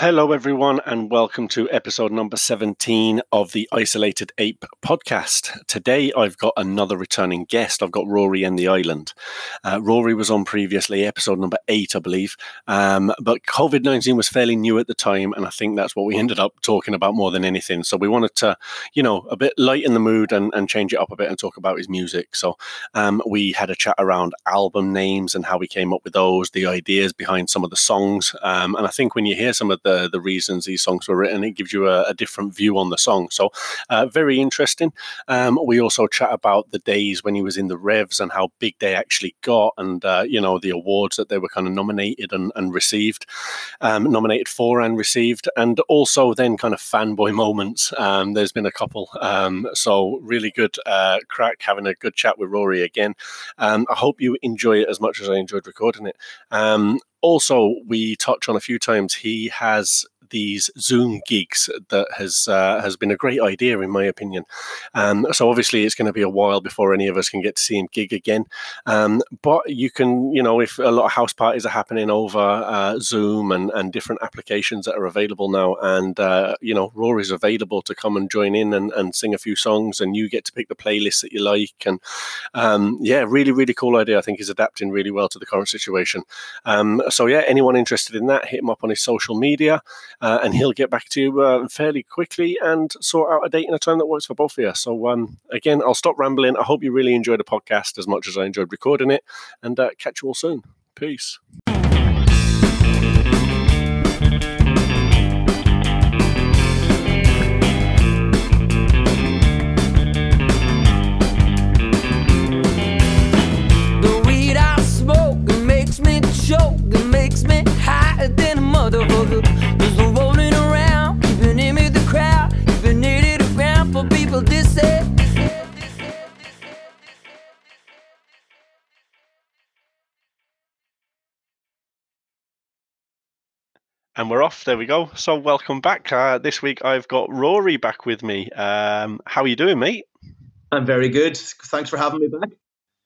Hello, everyone, and welcome to episode number 17 of the Isolated Ape podcast. Today, I've got another returning guest. I've got Rory and the Island. Uh, Rory was on previously, episode number eight, I believe, um, but COVID 19 was fairly new at the time, and I think that's what we ended up talking about more than anything. So, we wanted to, you know, a bit lighten the mood and, and change it up a bit and talk about his music. So, um, we had a chat around album names and how we came up with those, the ideas behind some of the songs. Um, and I think when you hear some of the the reasons these songs were written. It gives you a, a different view on the song. So uh, very interesting. Um, we also chat about the days when he was in the Revs and how big they actually got, and uh, you know the awards that they were kind of nominated and, and received, um, nominated for and received, and also then kind of fanboy moments. Um, there's been a couple, um, so really good uh, crack having a good chat with Rory again. Um, I hope you enjoy it as much as I enjoyed recording it. Also, we touch on a few times, he has these Zoom gigs that has uh, has been a great idea in my opinion. Um, so obviously it's going to be a while before any of us can get to see him gig again. Um, but you can, you know, if a lot of house parties are happening over uh, Zoom and, and different applications that are available now, and uh, you know, Rory's available to come and join in and, and sing a few songs, and you get to pick the playlist that you like. And um, yeah, really, really cool idea. I think he's adapting really well to the current situation. Um, so yeah, anyone interested in that, hit him up on his social media uh, and he'll get back to you uh, fairly quickly and sort out a date and a time that works for both of you. So, um, again, I'll stop rambling. I hope you really enjoyed the podcast as much as I enjoyed recording it, and uh, catch you all soon. Peace. And we're off. There we go. So, welcome back. Uh, this week I've got Rory back with me. Um, how are you doing, mate? I'm very good. Thanks for having me back.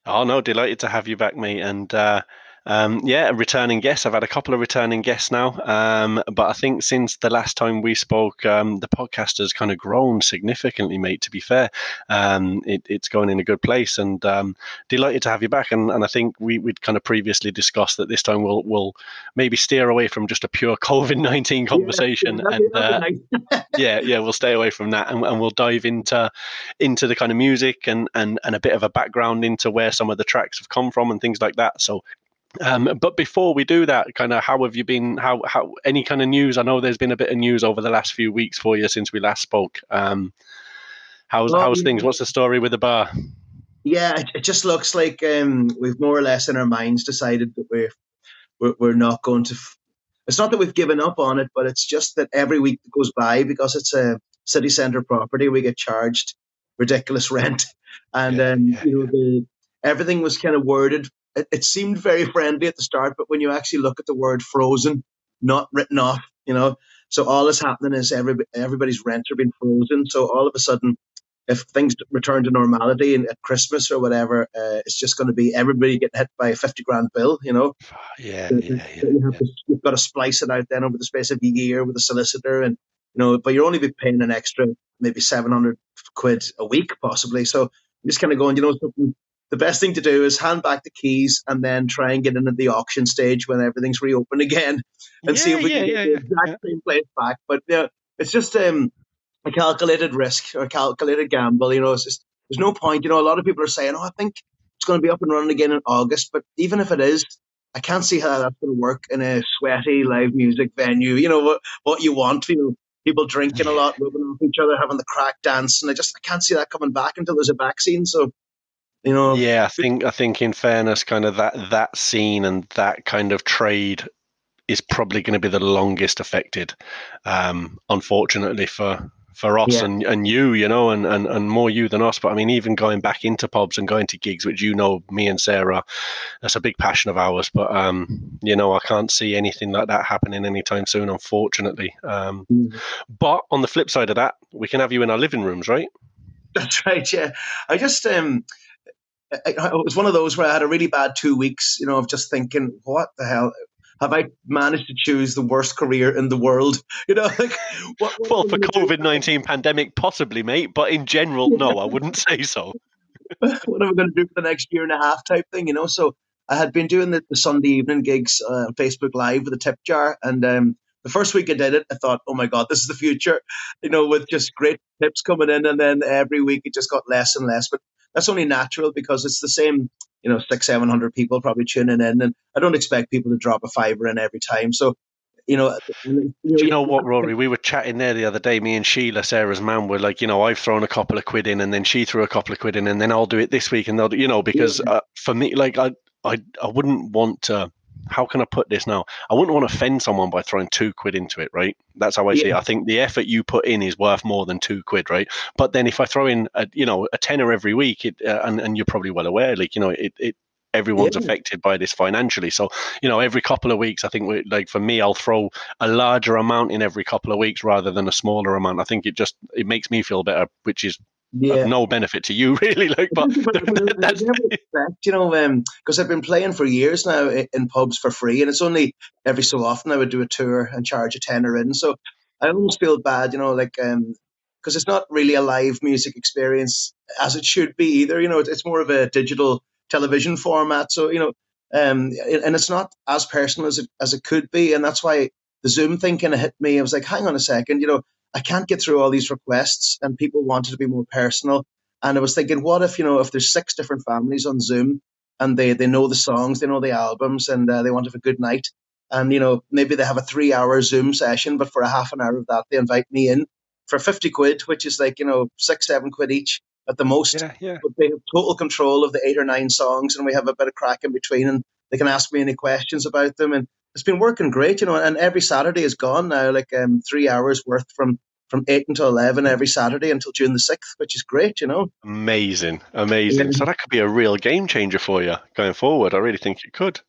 Oh no, delighted to have you back, mate. And uh, um, yeah, returning guest. I've had a couple of returning guests now, um, but I think since the last time we spoke, um, the podcast has kind of grown significantly, mate. To be fair, um, it, it's going in a good place, and um, delighted to have you back. And, and I think we would kind of previously discussed that this time we'll we'll maybe steer away from just a pure COVID nineteen conversation, Yeah, and uh, nice. yeah, yeah, we'll stay away from that, and, and we'll dive into into the kind of music and, and and a bit of a background into where some of the tracks have come from and things like that. So. Um, but before we do that, kind of, how have you been? How, how, any kind of news? I know there's been a bit of news over the last few weeks for you since we last spoke. Um, how's Well, how's things? What's the story with the bar? yeah, it, it just looks like um, we've more or less in our minds decided that we're we're, we're not going to. F- it's not that we've given up on it, but it's just that every week that goes by because it's a city centre property, we get charged ridiculous rent, and Yeah, um, yeah, you know the everything was kind of worded. It, it seemed very friendly at the start, but when you actually look at the word "frozen," not written off, you know, so all that's happening is every, everybody's rents are being frozen. So all of a sudden, if things return to normality and at Christmas or whatever, uh, it's just going to be everybody getting hit by a fifty grand bill. You know, Yeah, So yeah, you have yeah. to, you've got to splice it out then over the space of a year with a solicitor, and you know, but you're only be paying an extra maybe seven hundred quid a week possibly. So you're just kind of going, you know, something. The best thing to do is hand back the keys and then try and get into the auction stage when everything's reopened again and see if we yeah, can yeah, get the exact yeah. same place back. But yeah, it's just um, a calculated risk or a calculated gamble. You know, it's just there's no point. You know, a lot of people are saying, "Oh, I think it's going to be up and running again in August," but even if it is, I can't see how that's going to work in a sweaty live music venue. You know what what you want. You know, people drinking a lot, rubbing off each other, having the crack dance, and I just I can't see that coming back until there's a vaccine. So, you know, Yeah, I think I think in fairness, kind of that that scene and that kind of trade is probably going to be the longest affected, um, unfortunately for for us Yeah. and, and you, you know, and, and, and more you than us. But I mean, even going back into pubs and going to gigs, which you know, me and Sarah, that's a big passion of ours. But um, you know, I can't see anything like that happening anytime soon, unfortunately. Um, but on the flip side of that, we can have you in our living rooms, right? That's right. Yeah, I just um, it was one of those where I had a really bad two weeks. You know, of just thinking, what the hell? have I managed to choose the worst career in the world? You know, like what, what well, for COVID nineteen pandemic, possibly, mate. But in general, no, I wouldn't say so. what am I going to do for the next year and a half type thing? You know, so I had been doing the, the Sunday evening gigs uh, on Facebook Live with a tip jar, and um, the first week I did it, I thought, oh my god, this is the future. You know, with just great tips coming in, and then every week it just got less and less. But that's only natural because it's the same you know six seven hundred people probably tuning in, and I don't expect people to drop a fiver in every time. So you know, you know, Do you know what, Rory? We were chatting there the other day. Me and Sheila, Sarah's mum, were like, you know, I've thrown a couple of quid in, and then she threw a couple of quid in, and then I'll do it this week, and they'll, you know, because yeah. uh, for me, like, I, I, I wouldn't want to how can I put this now? I wouldn't want to offend someone by throwing two quid into it, right? That's how I yeah. see it. I think the effort you put in is worth more than two quid, right? But then if I throw in, a, you know, a tenner every week, it, uh, and, and you're probably well aware, like, you know, it, it everyone's yeah. affected by this financially. So, you know, every couple of weeks, I think, we, like for me, I'll throw a larger amount in every couple of weeks rather than a smaller amount. I think it just it makes me feel better, which is yeah. no benefit to you really like but that's you know um because i've been playing for years now in pubs for free and it's only every so often i would do a tour and charge a tenner in so i almost feel bad you know like um because it's not really a live music experience as it should be either you know it's more of a digital television format. So you know, um, and it's not as personal as it as it could be, and that's why the Zoom thing kind of hit me. I was like, hang on a second, you know, I can't get through all these requests, and people wanted to be more personal. And I was thinking, what if you know, if there's six different families on Zoom, and they they know the songs, they know the albums, and uh, they want to have a good night, and you know, maybe they have a three-hour Zoom session, but for a half an hour of that, they invite me in for 50 quid, which is like, you know, six, seven quid each at the most. Yeah, yeah. But they have total control of the eight or nine songs, and we have a bit of crack in between, and they can ask me any questions about them. And it's been working great, you know. And every Saturday is gone now, like um, three hours worth from from eight until eleven every Saturday until June the sixth, which is great, you know. Amazing, amazing. Yeah. So that could be a real game changer for you going forward. I really think it could.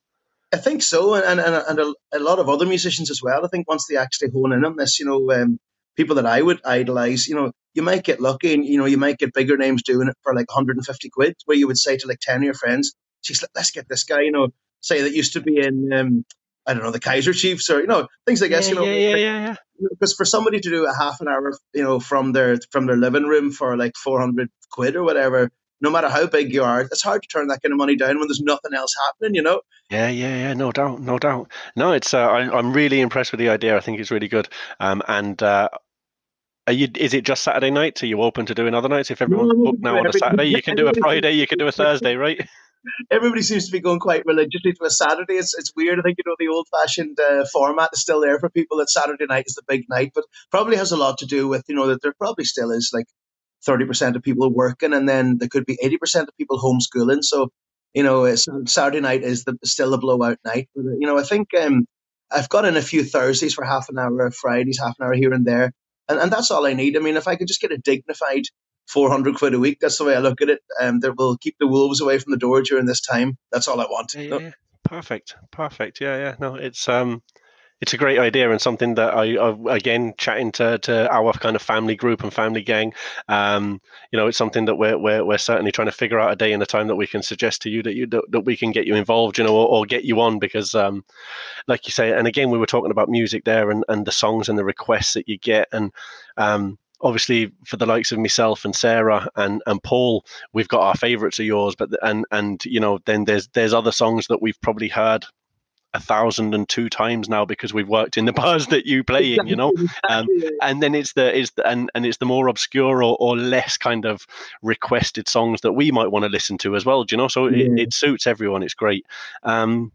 I think so, and and, and a, a, lot of other musicians as well. I think once they actually hone in on this, you know, um, people that I would idolize, you know, you might get lucky and, you know, you might get bigger names doing it for like 150 quid, where you would say to like 10 of your friends, she's let's get this guy, you know, say that used to be in, um, I don't know, the Kaiser Chiefs or, you know, things like yeah, this, you know. Yeah, yeah, yeah, yeah. Because for somebody to do a half an hour, you know, from their, from their living room for like 400 quid or whatever, no matter how big you are, it's hard to turn that kind of money down when there's nothing else happening, you know? Yeah, yeah, yeah, no doubt, no doubt. No, it's, uh, I, am really impressed with the idea. I think it's really good. Um, and, uh, are you? Is it just Saturday nights? Are you open to doing other nights? If everyone's booked now on a Saturday, you can do a Friday, you can do a Thursday, right? Everybody seems to be going quite religiously to a Saturday. It's, it's weird. I think you know the old fashioned uh, format is still there for people. That Saturday night is the big night, but probably has a lot to do with you know that there probably still is like thirty percent of people working, and then there could be eighty percent of people homeschooling. So you know, Saturday night is the still a blowout night. But you know, I think um, I've got in a few Thursdays for half an hour, Fridays half an hour here and there and, and that's all I need. I mean, if I could just get a dignified 400 quid a week, that's the way I look at it. Um, that will keep the wolves away from the door during this time. That's all I want. Yeah, yeah. Perfect. Perfect. Yeah, yeah. No, it's um it's a great idea and something that I, I, again chatting to, to our kind of family group and family gang. Um, you know, it's something that we're, we're we're certainly trying to figure out a day and a time that we can suggest to you that you that, that we can get you involved. You know, or, or get you on because, um, like you say, and again we were talking about music there and, and the songs and the requests that you get and. Um, obviously for the likes of myself and Sarah and and Paul, we've got our favourites of yours, but and and you know then there's there's other songs that we've probably heard a thousand and two times now because we've worked in the bars that you play in, you know. Um, and then it's the is the, and and it's the more obscure or, or less kind of requested songs that we might want to listen to as well. Do you know? So yeah. it, it, suits everyone. It's great. Um,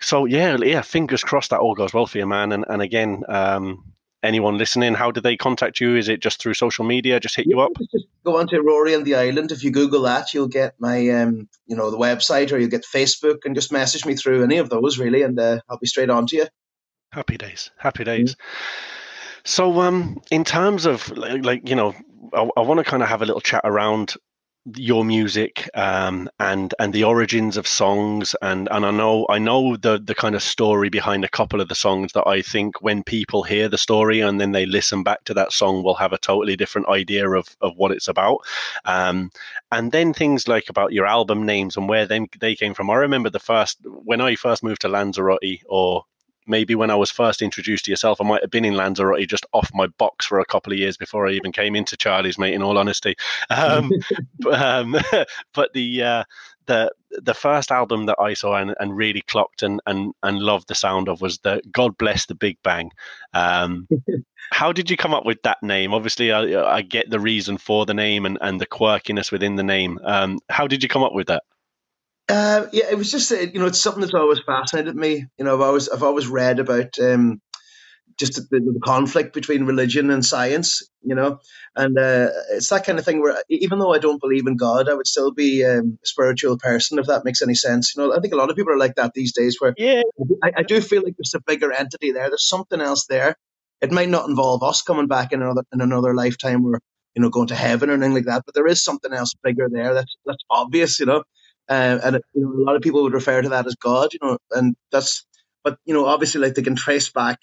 so yeah, yeah. Fingers crossed that all goes well for you, man. And and again, um, anyone listening, how do they contact you? Is it just through social media? Just hit you up? Just go on to Rory and the Island. If you Google that, you'll get my, um, you know, the website or you'll get Facebook and just message me through any of those really, and uh, I'll be straight on to you. Happy days. Happy days. Mm-hmm. So, um, in terms of like, like you know, I, I want to kind of have a little chat around your music um, and and the origins of songs and and I know I know the the kind of story behind a couple of the songs that I think when people hear the story and then they listen back to that song will have a totally different idea of of what it's about. Um, and then things like about your album names and where them they came from. I remember the first when I first moved to Lanzarote or maybe when I was first introduced to yourself, I might have been in Lanzarote just off my box for a couple of years before I even came into Charlie's, mate. In all honesty, um, but, um, but the uh, the the first album that I saw and, and really clocked and, and and loved the sound of was the God Bless the Big Bang. Um, how did you come up with that name? Obviously, I, I, get the reason for the name and, and the quirkiness within the name. Um, how did you come up with that? Uh, yeah, it was just uh, you know it's something that's always fascinated me. You know, I've always I've always read about um, just the, the, conflict between religion and science. You know, and uh, it's that kind of thing where even though I don't believe in God, I would still be um, a spiritual person if that makes any sense. You know, I think a lot of people are like that these days. Where yeah, I, I do feel like there's a bigger entity there. There's something else there. It might not involve us coming back in another in another lifetime or you know going to heaven or anything like that, but there is something else bigger there that's that's obvious. You know uh, and you know, a lot of people would refer to that as God, you know, and that's, but you know, obviously, like they can trace back,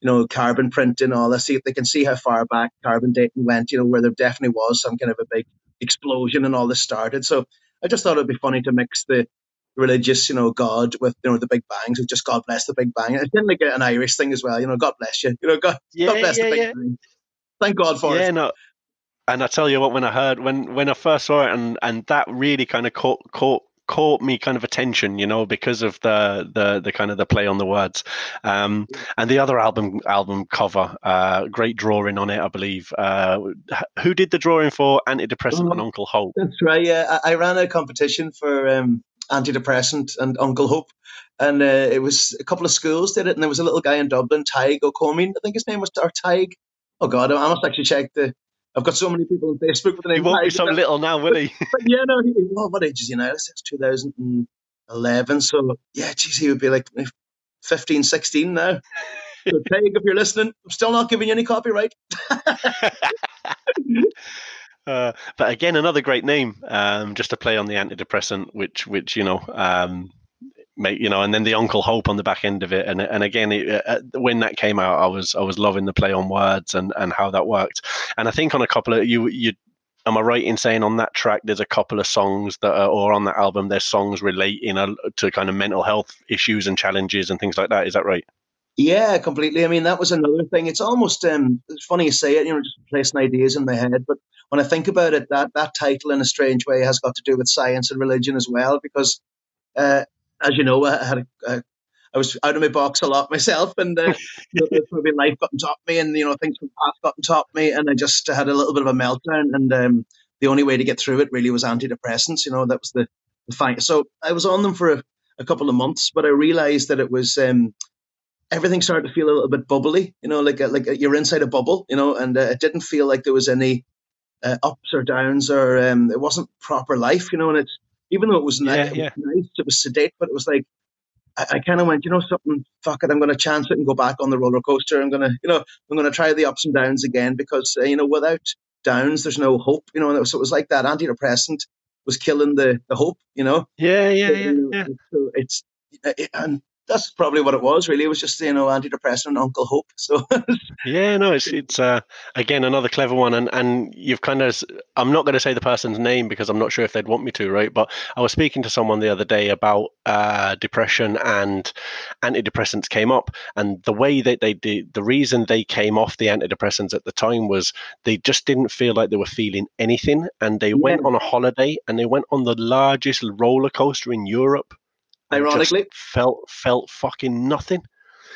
you know, carbon printing, all this. See, if they can see how far back carbon dating went, you know, where there definitely was some kind of a big explosion and all this started. So I just thought it'd be funny to mix the religious, you know, God with you know the Big Bangs. So just God bless the Big Bang. It's kind of like an Irish thing as well, you know. God bless you, you know. God, yeah, God bless yeah, the Big yeah. Bang. Thank God for it. yeah, it. No and I tell you what, when I heard when when I first saw it, and and that really kind of caught caught caught me kind of attention, you know, because of the the the kind of the play on the words. Um, and the other album album cover, uh, great drawing on it, I believe. Uh, who did the drawing for Antidepressant and Uncle Hope? That's right. Yeah, I, I ran a competition for um, Antidepressant and Uncle Hope. And uh, it was a couple of schools did it, and there was a little guy in Dublin, Tig O'Comey, I think his name was, or Tig. Oh God, I must actually check the I've got so many people on Facebook with the name. He won't be so little now, will he? but yeah, no. He, well, what age is he now? It's 2011. So yeah, geez, he would be like 15, 16 now. So Craig, if you're listening, I'm still not giving you any copyright. uh, but again, another great name, um, just to play on the antidepressant, which, which you know, um, make you know, and then the Uncle Hope on the back end of it, and and again, it, uh, when that came out, I was I was loving the play on words and and how that worked, and I think on a couple of you you. Am I right in saying on that track there's a couple of songs that are, or on that album there's songs relating to kind of mental health issues and challenges and things like that? Is that right? Yeah, completely. I mean, that was another thing. It's almost um, it's funny you say it, you know, just placing ideas in my head. But when I think about it, that that title in a strange way has got to do with science and religion as well, because uh, as you know, I had a, a I was out of my box a lot myself, and uh, you know, maybe life got on top of me, and you know things from past got on top of me, and I just had a little bit of a meltdown. And um, the only way to get through it really was antidepressants. You know, that was the the fight. So I was on them for a, a couple of months, but I realized that it was um, everything started to feel a little bit bubbly. You know, like a, like a, you're inside a bubble. You know, and uh, it didn't feel like there was any uh, ups or downs, or um, it wasn't proper life. You know, and it's even though it was, nice, yeah, it was nice, it was sedate, but it was like I, I kind of went, you know, something. Fuck it, I'm going to chance it and go back on the roller coaster. I'm going to, you know, I'm going to try the ups and downs again because uh, you know, without downs, there's no hope. You know, and it was, so it was like that antidepressant was killing the the hope. You know. Yeah, yeah, yeah, yeah. So it's it, and that's probably what it was. Really, it was just you know antidepressant Uncle Hope. So yeah, no, it's it's uh, again another clever one, and and you've kind of I'm not going to say the person's name because I'm not sure if they'd want me to, right? But I was speaking to someone the other day about uh, depression and antidepressants came up, and the way that they did, the reason they came off the antidepressants at the time was they just didn't feel like they were feeling anything, and they yeah. went on a holiday and they went on the largest roller coaster in Europe Ironically, felt felt fucking nothing.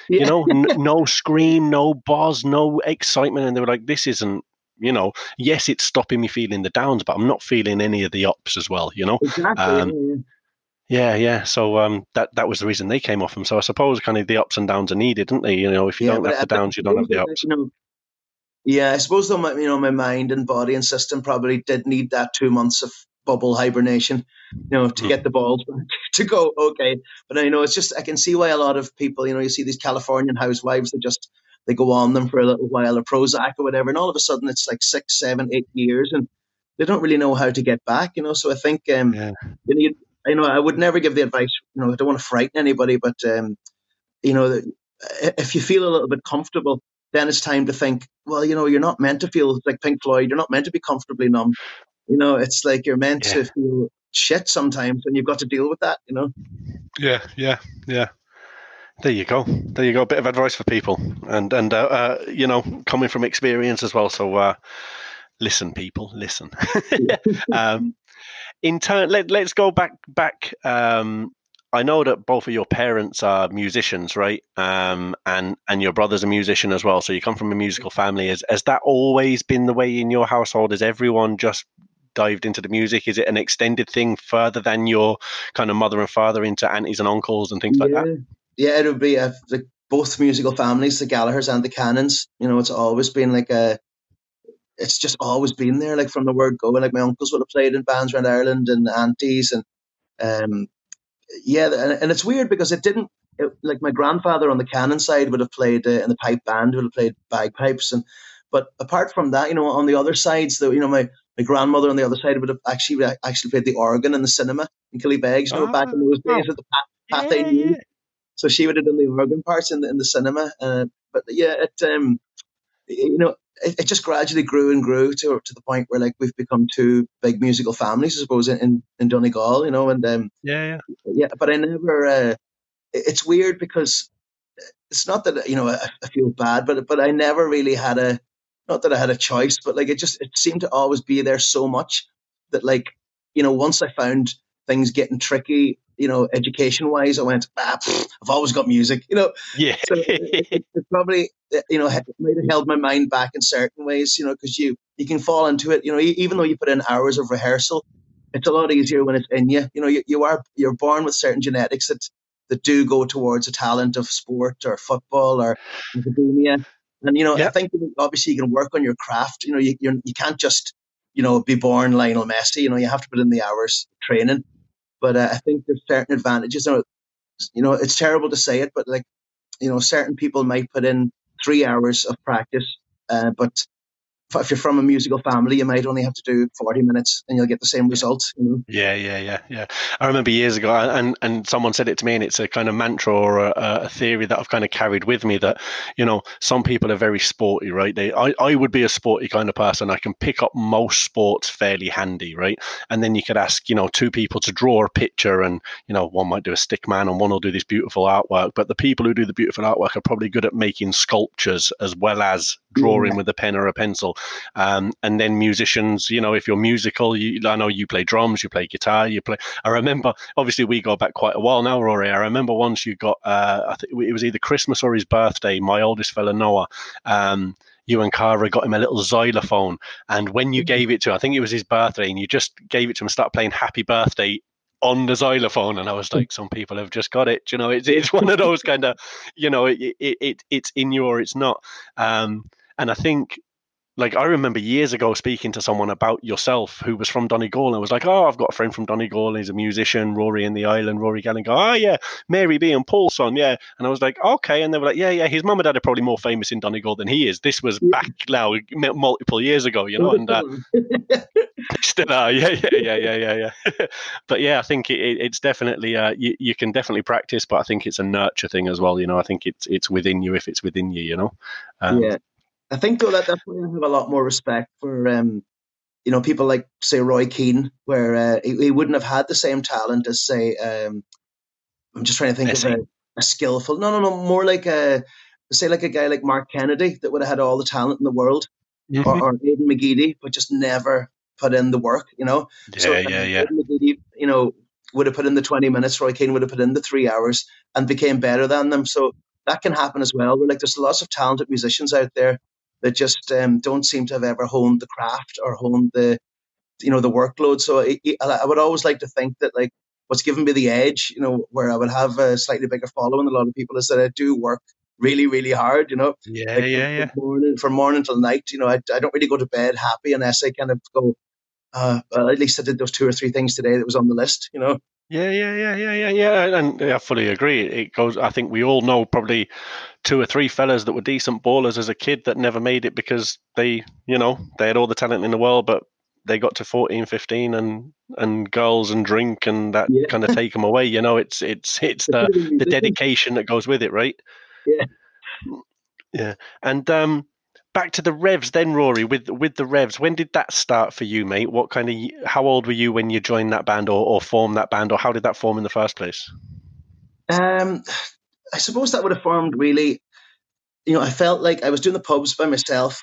Yeah. You know, n- no scream, no buzz, no excitement, and they were like, "This isn't." You know, yes, it's stopping me feeling the downs, but I'm not feeling any of the ups as well. You know, exactly. Um, yeah, yeah. So um, that that was the reason they came off them. So I suppose kind of the ups and downs are needed, didn't they? You know, if you yeah, don't have the downs, you don't have the ups. You know, yeah, I suppose though, my, you know, my mind and body and system probably did need that two months of bubble hibernation, you know, to get the balls to go, okay. But you know, it's just, I can see why a lot of people, you know, you see these Californian housewives that just, they go on them for a little while, or Prozac or whatever, and all of a sudden it's like six, seven, eight years. And they don't really know how to get back. You know, so I think um, Yeah. you know, you, you know, I would never give the advice. You know, I don't want to frighten anybody, but um, you know, if you feel a little bit comfortable, then it's time to think. Well, you know, you're not meant to feel like Pink Floyd. You're not meant to be comfortably numb. You know, it's like you're meant Yeah. to feel shit sometimes, and you've got to deal with that. You know. Yeah, yeah, yeah. There you go. There you go. A bit of advice for people, and and uh, uh, you know, coming from experience as well. So, uh, listen, people, listen. um, in turn, let let's go back back. Um, I know that both of your parents are musicians, right? Um, and and your brother's a musician as well. So you come from a musical family. Has has that always been the way in your household? Is everyone just dived into the music? Is it an extended thing further than your kind of mother and father into aunties and uncles and things like that? Yeah, it would be uh, like both musical families, the Gallaghers and the Cannons. You know, it's always been like a. It's just always been there, like from the word go. Like my uncles would have played in bands around Ireland and aunties, and um, yeah, and, and it's weird because it didn't. It, like my grandfather on the Cannon side would have played uh, in the pipe band, would have played bagpipes, and but apart from that, you know, on the other sides, though, you know, my my grandmother on the other side would have actually actually played the organ in the cinema in Killybegs, you know, back in those days at the Pat, Pat Yeah, yeah. so she would have done the organ parts in the in the cinema. Uh, but yeah, it um, you know, it, it just gradually grew and grew to to the point where like we've become two big musical families, I suppose, in in, in Donegal, you know, and um, Yeah, yeah. yeah. But I never. Uh, it's weird because it's not that you know I, I feel bad, but but I never really had a not that I had a choice, but like it just it seemed to always be there so much that like you know once I found things getting tricky, you know, education wise, I went, ah, pfft, I've always got music, you know. Yeah. So it, it, it probably you know it might have held my mind back in certain ways, you know, because you you can fall into it, you know, even though you put in hours of rehearsal, it's a lot easier when it's in you. You know, you, you are you're born with certain genetics that that do go towards a talent of sport or football or academia. And you know, I think obviously you can work on your craft. You know, you you're, you can't just you know be born Lionel Messi. You know, you have to put in the hours training. But uh, I think there's certain advantages. You know, you know, it's terrible to say it, but like you know, certain people might put in three hours of practice, uh, but if- you're from a musical family, you might only have to do 40 minutes and you'll get the same results. You know? Yeah, yeah, yeah, yeah. I remember years ago, and and someone said it to me, and it's a kind of mantra or a, a theory that I've kind of carried with me that you know some people are very sporty, right? They, I, I would be a sporty kind of person. I can pick up most sports fairly handy, right? And then you could ask, you know, two people to draw a picture, and you know, one might do a stick man, and one will do this beautiful artwork. But the people who do the beautiful artwork are probably good at making sculptures as well as drawing with a pen or a pencil. Um, and then musicians, you know, if you're musical, you, I know you play drums, you play guitar, you play. I remember, obviously, we go back quite a while now, Rory. I remember once you got, uh, I think it was either Christmas or his birthday. My oldest fella Noah. Um, you and Cara got him a little xylophone, and when you gave it to, him, I think it was his birthday, and you just gave it to him and started playing "Happy Birthday" on the xylophone, and I was like, some people have just got it. You know, it's it's one of those kind of, you know, it, it, it it's in you or it's not. Um, and I think like I remember years ago speaking to someone about yourself who was from Donegal and was like, "Oh, I've got a friend from Donegal. He's a musician, Rory in the island, Rory Gallagher. Oh, yeah, Mary B and Paul's son, yeah." And I was like, "Okay," and they were like, "Yeah, yeah, his mum and dad are probably more famous in Donegal than he is." This was back now multiple years ago, you know, and uh, still are, yeah, yeah, yeah, yeah, yeah, yeah. but yeah, I think it, it, it's definitely uh, you, you can definitely practice, but I think it's a nurture thing as well. You know, I think it's it's within you if it's within you. You know. Um, yeah. I think though that I have a lot more respect for um, you know people like say Roy Keane, where uh, he, he wouldn't have had the same talent as say um, I'm just trying to think Messi. of a, a skillful no no no more like a say like a guy like Mark Kennedy that would have had all the talent in the world mhm. or, or Aidan McGeady but just never put in the work you know Yeah, uh, yeah, yeah. McGeady, you know would have put in the 20 minutes Roy Keane would have put in the three hours and became better than them so that can happen as well We're like there's lots of talented musicians out there that just um, don't seem to have ever honed the craft or honed the you know the workload. So I, I would always like to think that like what's given me the edge, you know, where I would have a slightly bigger following than a lot of people is that I do work really really hard. You know, Yeah, like yeah, from, yeah. morning from morning till night. You know, I, I don't really go to bed happy unless I kind of go. Uh, well, at least I did those two or three things today that was on the list. You know. Yeah, yeah, yeah, yeah, yeah, yeah, and I fully agree. It goes. I think we all know probably two or three fellas that were decent ballers as a kid that never made it because they, you know, they had all the talent in the world, but they got to 14, 15 and and girls and drink and that Yeah. kind of take them away. You know, it's it's it's the the dedication that goes with it, right? Yeah. Yeah. And um, back to the Revs then, Rory. With with the Revs, when did that start for you, mate? What kind of how old were you when you joined that band or, or formed that band, or how did that form in the first place? Um, I suppose that would have formed really. You know, I felt like I was doing the pubs by myself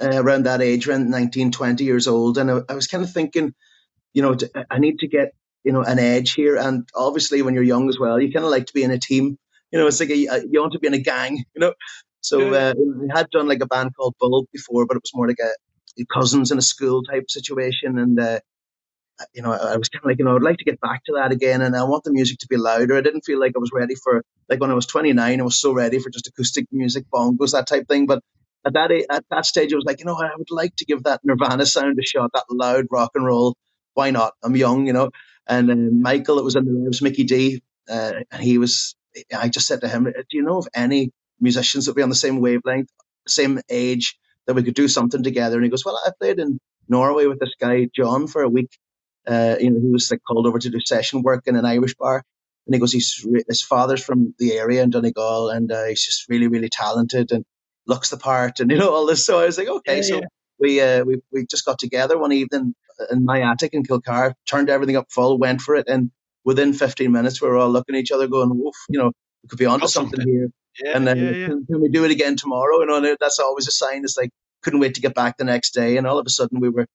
uh, around that age, around 19, 20 years old, and I, I was kind of thinking, you know, I need to get you know an edge here. And obviously, when you're young as well, you kind of like to be in a team. You know, it's like a, you want to be in a gang. You know, so uh, we had done like a band called Bulb before, but it was more like a cousins in a school type situation, and. Uh, you know, I was kind of like, you know, I'd like to get back to that again, and I want the music to be louder. I didn't feel like I was ready for, like when I was 29, I was so ready for just acoustic music, bongos, that type thing. But at that at that stage, I was like, you know, I would like to give that Nirvana sound a shot, that loud rock and roll. Why not? I'm young, you know. And then Michael, it was in the it was Mickey D, uh, and he was. I just said to him, "Do you know of any musicians that be on the same wavelength, same age, that we could do something together?" And he goes, "Well, I played in Norway with this guy John for a week." Uh, you know, he was like called over to do session work in an Irish bar. And he goes, he's re- his father's from the area in Donegal, and uh, he's just really, really talented and looks the part, and you know all this. So I was like, okay, Yeah, so yeah. we uh, we we just got together one evening in my attic in Kilcar, turned everything up full, went for it, and within 15 minutes we were all looking at each other, going, "Woof, you know, we could be onto something, something. here." Yeah, and then yeah, yeah. Can, can we do it again tomorrow? You know, and that's always a sign. It's like couldn't wait to get back the next day, and all of a sudden we were.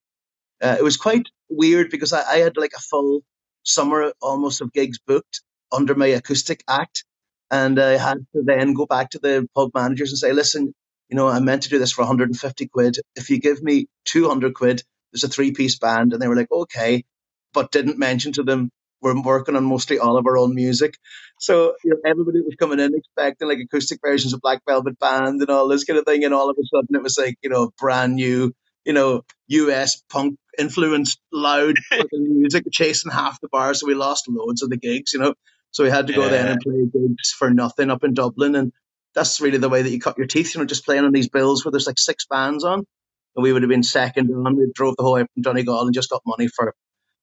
Uh, it was quite weird because I, I had like a full summer almost of gigs booked under my acoustic act, and I had to then go back to the pub managers and say, "Listen, you know, I meant to do this for 150 quid. If you give me 200 quid, there's a three-piece band." And they were like, "Okay," but didn't mention to them we're working on mostly all of our own music. So you know, everybody was coming in expecting like acoustic versions of Black Velvet Band and all this kind of thing, and all of a sudden it was like you know brand new, you know US punk influenced loud music chasing half the bar. So we lost loads of the gigs, you know. So we had to go then and play gigs for nothing up in Dublin, and that's really the way that you cut your teeth, you know, just playing on these bills where there's like six bands on. And we would have been second and We drove the whole way from Donegal and just got money for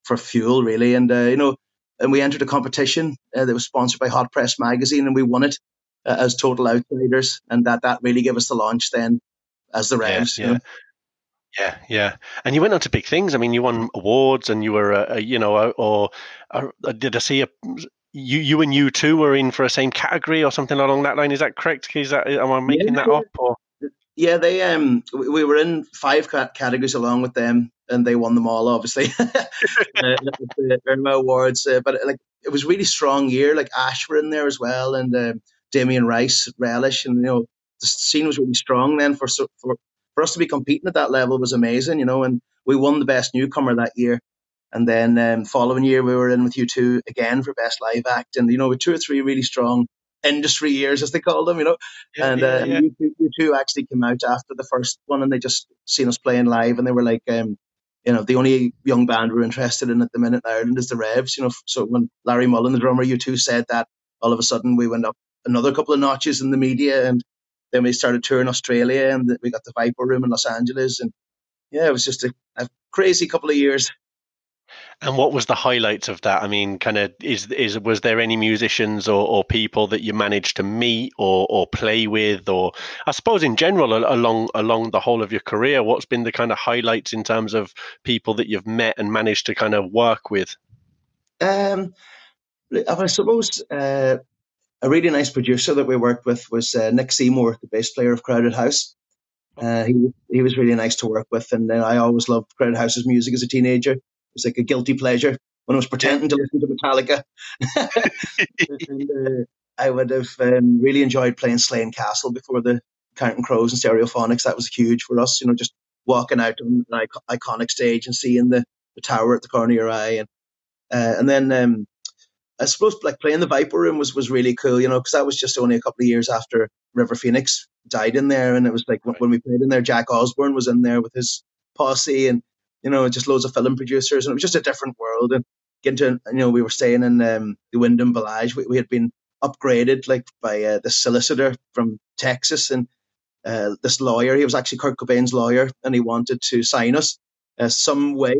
for fuel, really. And uh, you know, and we entered a competition uh, that was sponsored by Hot Press magazine, and we won it uh, as total outsiders, and that that really gave us the launch then as the Yeah, Revs. you yeah. know. Yeah, yeah, and you went on to big things. I mean, you won awards, and you were, a, a, you know, a, or a, did I see a you, you and U2 were in for a same category or something along that line? Is that correct? Is that am I making that yeah. up? Or Yeah, they um we we were in five categories along with them, and they won them all, obviously. uh, the Irma Awards, uh, but like it was really strong year. Like Ash were in there as well, and uh, Damien Rice, Relish, and you know the scene was really strong then for for for us to be competing at that level was amazing, you know. And we won the best newcomer that year, and then um, following year we were in with U2 again for best live act, and you know with two or three really strong industry years as they call them, you know yeah, and yeah, uh, yeah. you, two, you two actually came out after the first one, and they just seen us playing live, and they were like, um, you know, the only young band we're interested in at the minute in Ireland is the Revs. You know, so when Larry Mullen, the drummer, U2 said that, all of a sudden we went up another couple of notches in the media, and then we started touring Australia, and we got the Viper Room in Los Angeles, and yeah, it was just a, a crazy couple of years. And what was the highlights of that? I mean, kind of is is was there any musicians or, or people that you managed to meet or, or play with, or I suppose in general along along the whole of your career, what's been the kind of highlights in terms of people that you've met and managed to kind of work with? Um, I suppose uh, a really nice producer that we worked with was uh, Nick Seymour, the bass player of Crowded House. Uh, he he was really nice to work with, and I always loved Crowded House's music as a teenager. It was like a guilty pleasure when I was pretending to listen to Metallica. and, uh, I would have um, really enjoyed playing Slane Castle before the Counting Crows and Stereophonics. That was huge for us, you know, just walking out on an iconic stage and seeing the, the tower at the corner of your eye, and uh, and then um, I suppose like playing the Viper Room was was really cool, you know, because that was just only a couple of years after River Phoenix died in there, and it was like when, when we played in there, Jack Osbourne was in there with his posse, and you know, just loads of film producers, and it was just a different world. And getting to, you know, we were staying in um, the Wyndham Village. We, we had been upgraded like by uh, this solicitor from Texas, and uh, this lawyer. He was actually Kurt Cobain's lawyer, and he wanted to sign us. uh, some way.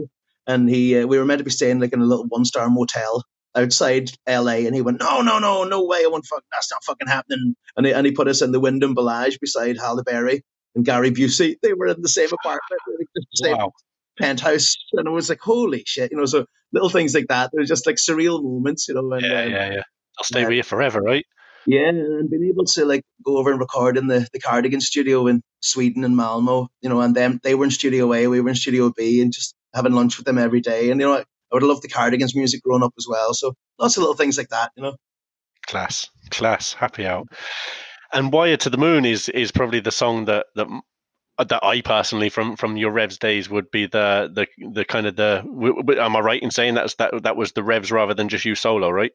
And he, uh, we were meant to be staying like in a little one star motel outside LA, and he went, "No, no, no, no way! I won't fuck. That's not fucking happening." And he, and he put us in the Wyndham Village beside Halle Berry and Gary Busey. They were in the same apartment, Wow. Penthouse, and it was like, "Holy shit!" You know, so little things like that. They're just like surreal moments, you know. And, Yeah, um, yeah, yeah. I'll stay yeah. with you forever, right? yeah, and being able to like go over and record in the, the Cardigan studio in Sweden and Malmo, you know, and them they were in Studio A, we were in Studio B, and just having lunch with them every day. And you know, I, I would have loved the Cardigans music growing up as well. So lots of little things like that, you know. Class, class, happy out. And "Wired to the Moon" is is probably the song that that that I personally, from from your Revs days, would be the the the kind of the. Am I right in saying that's that that was the Revs rather than just you solo, right?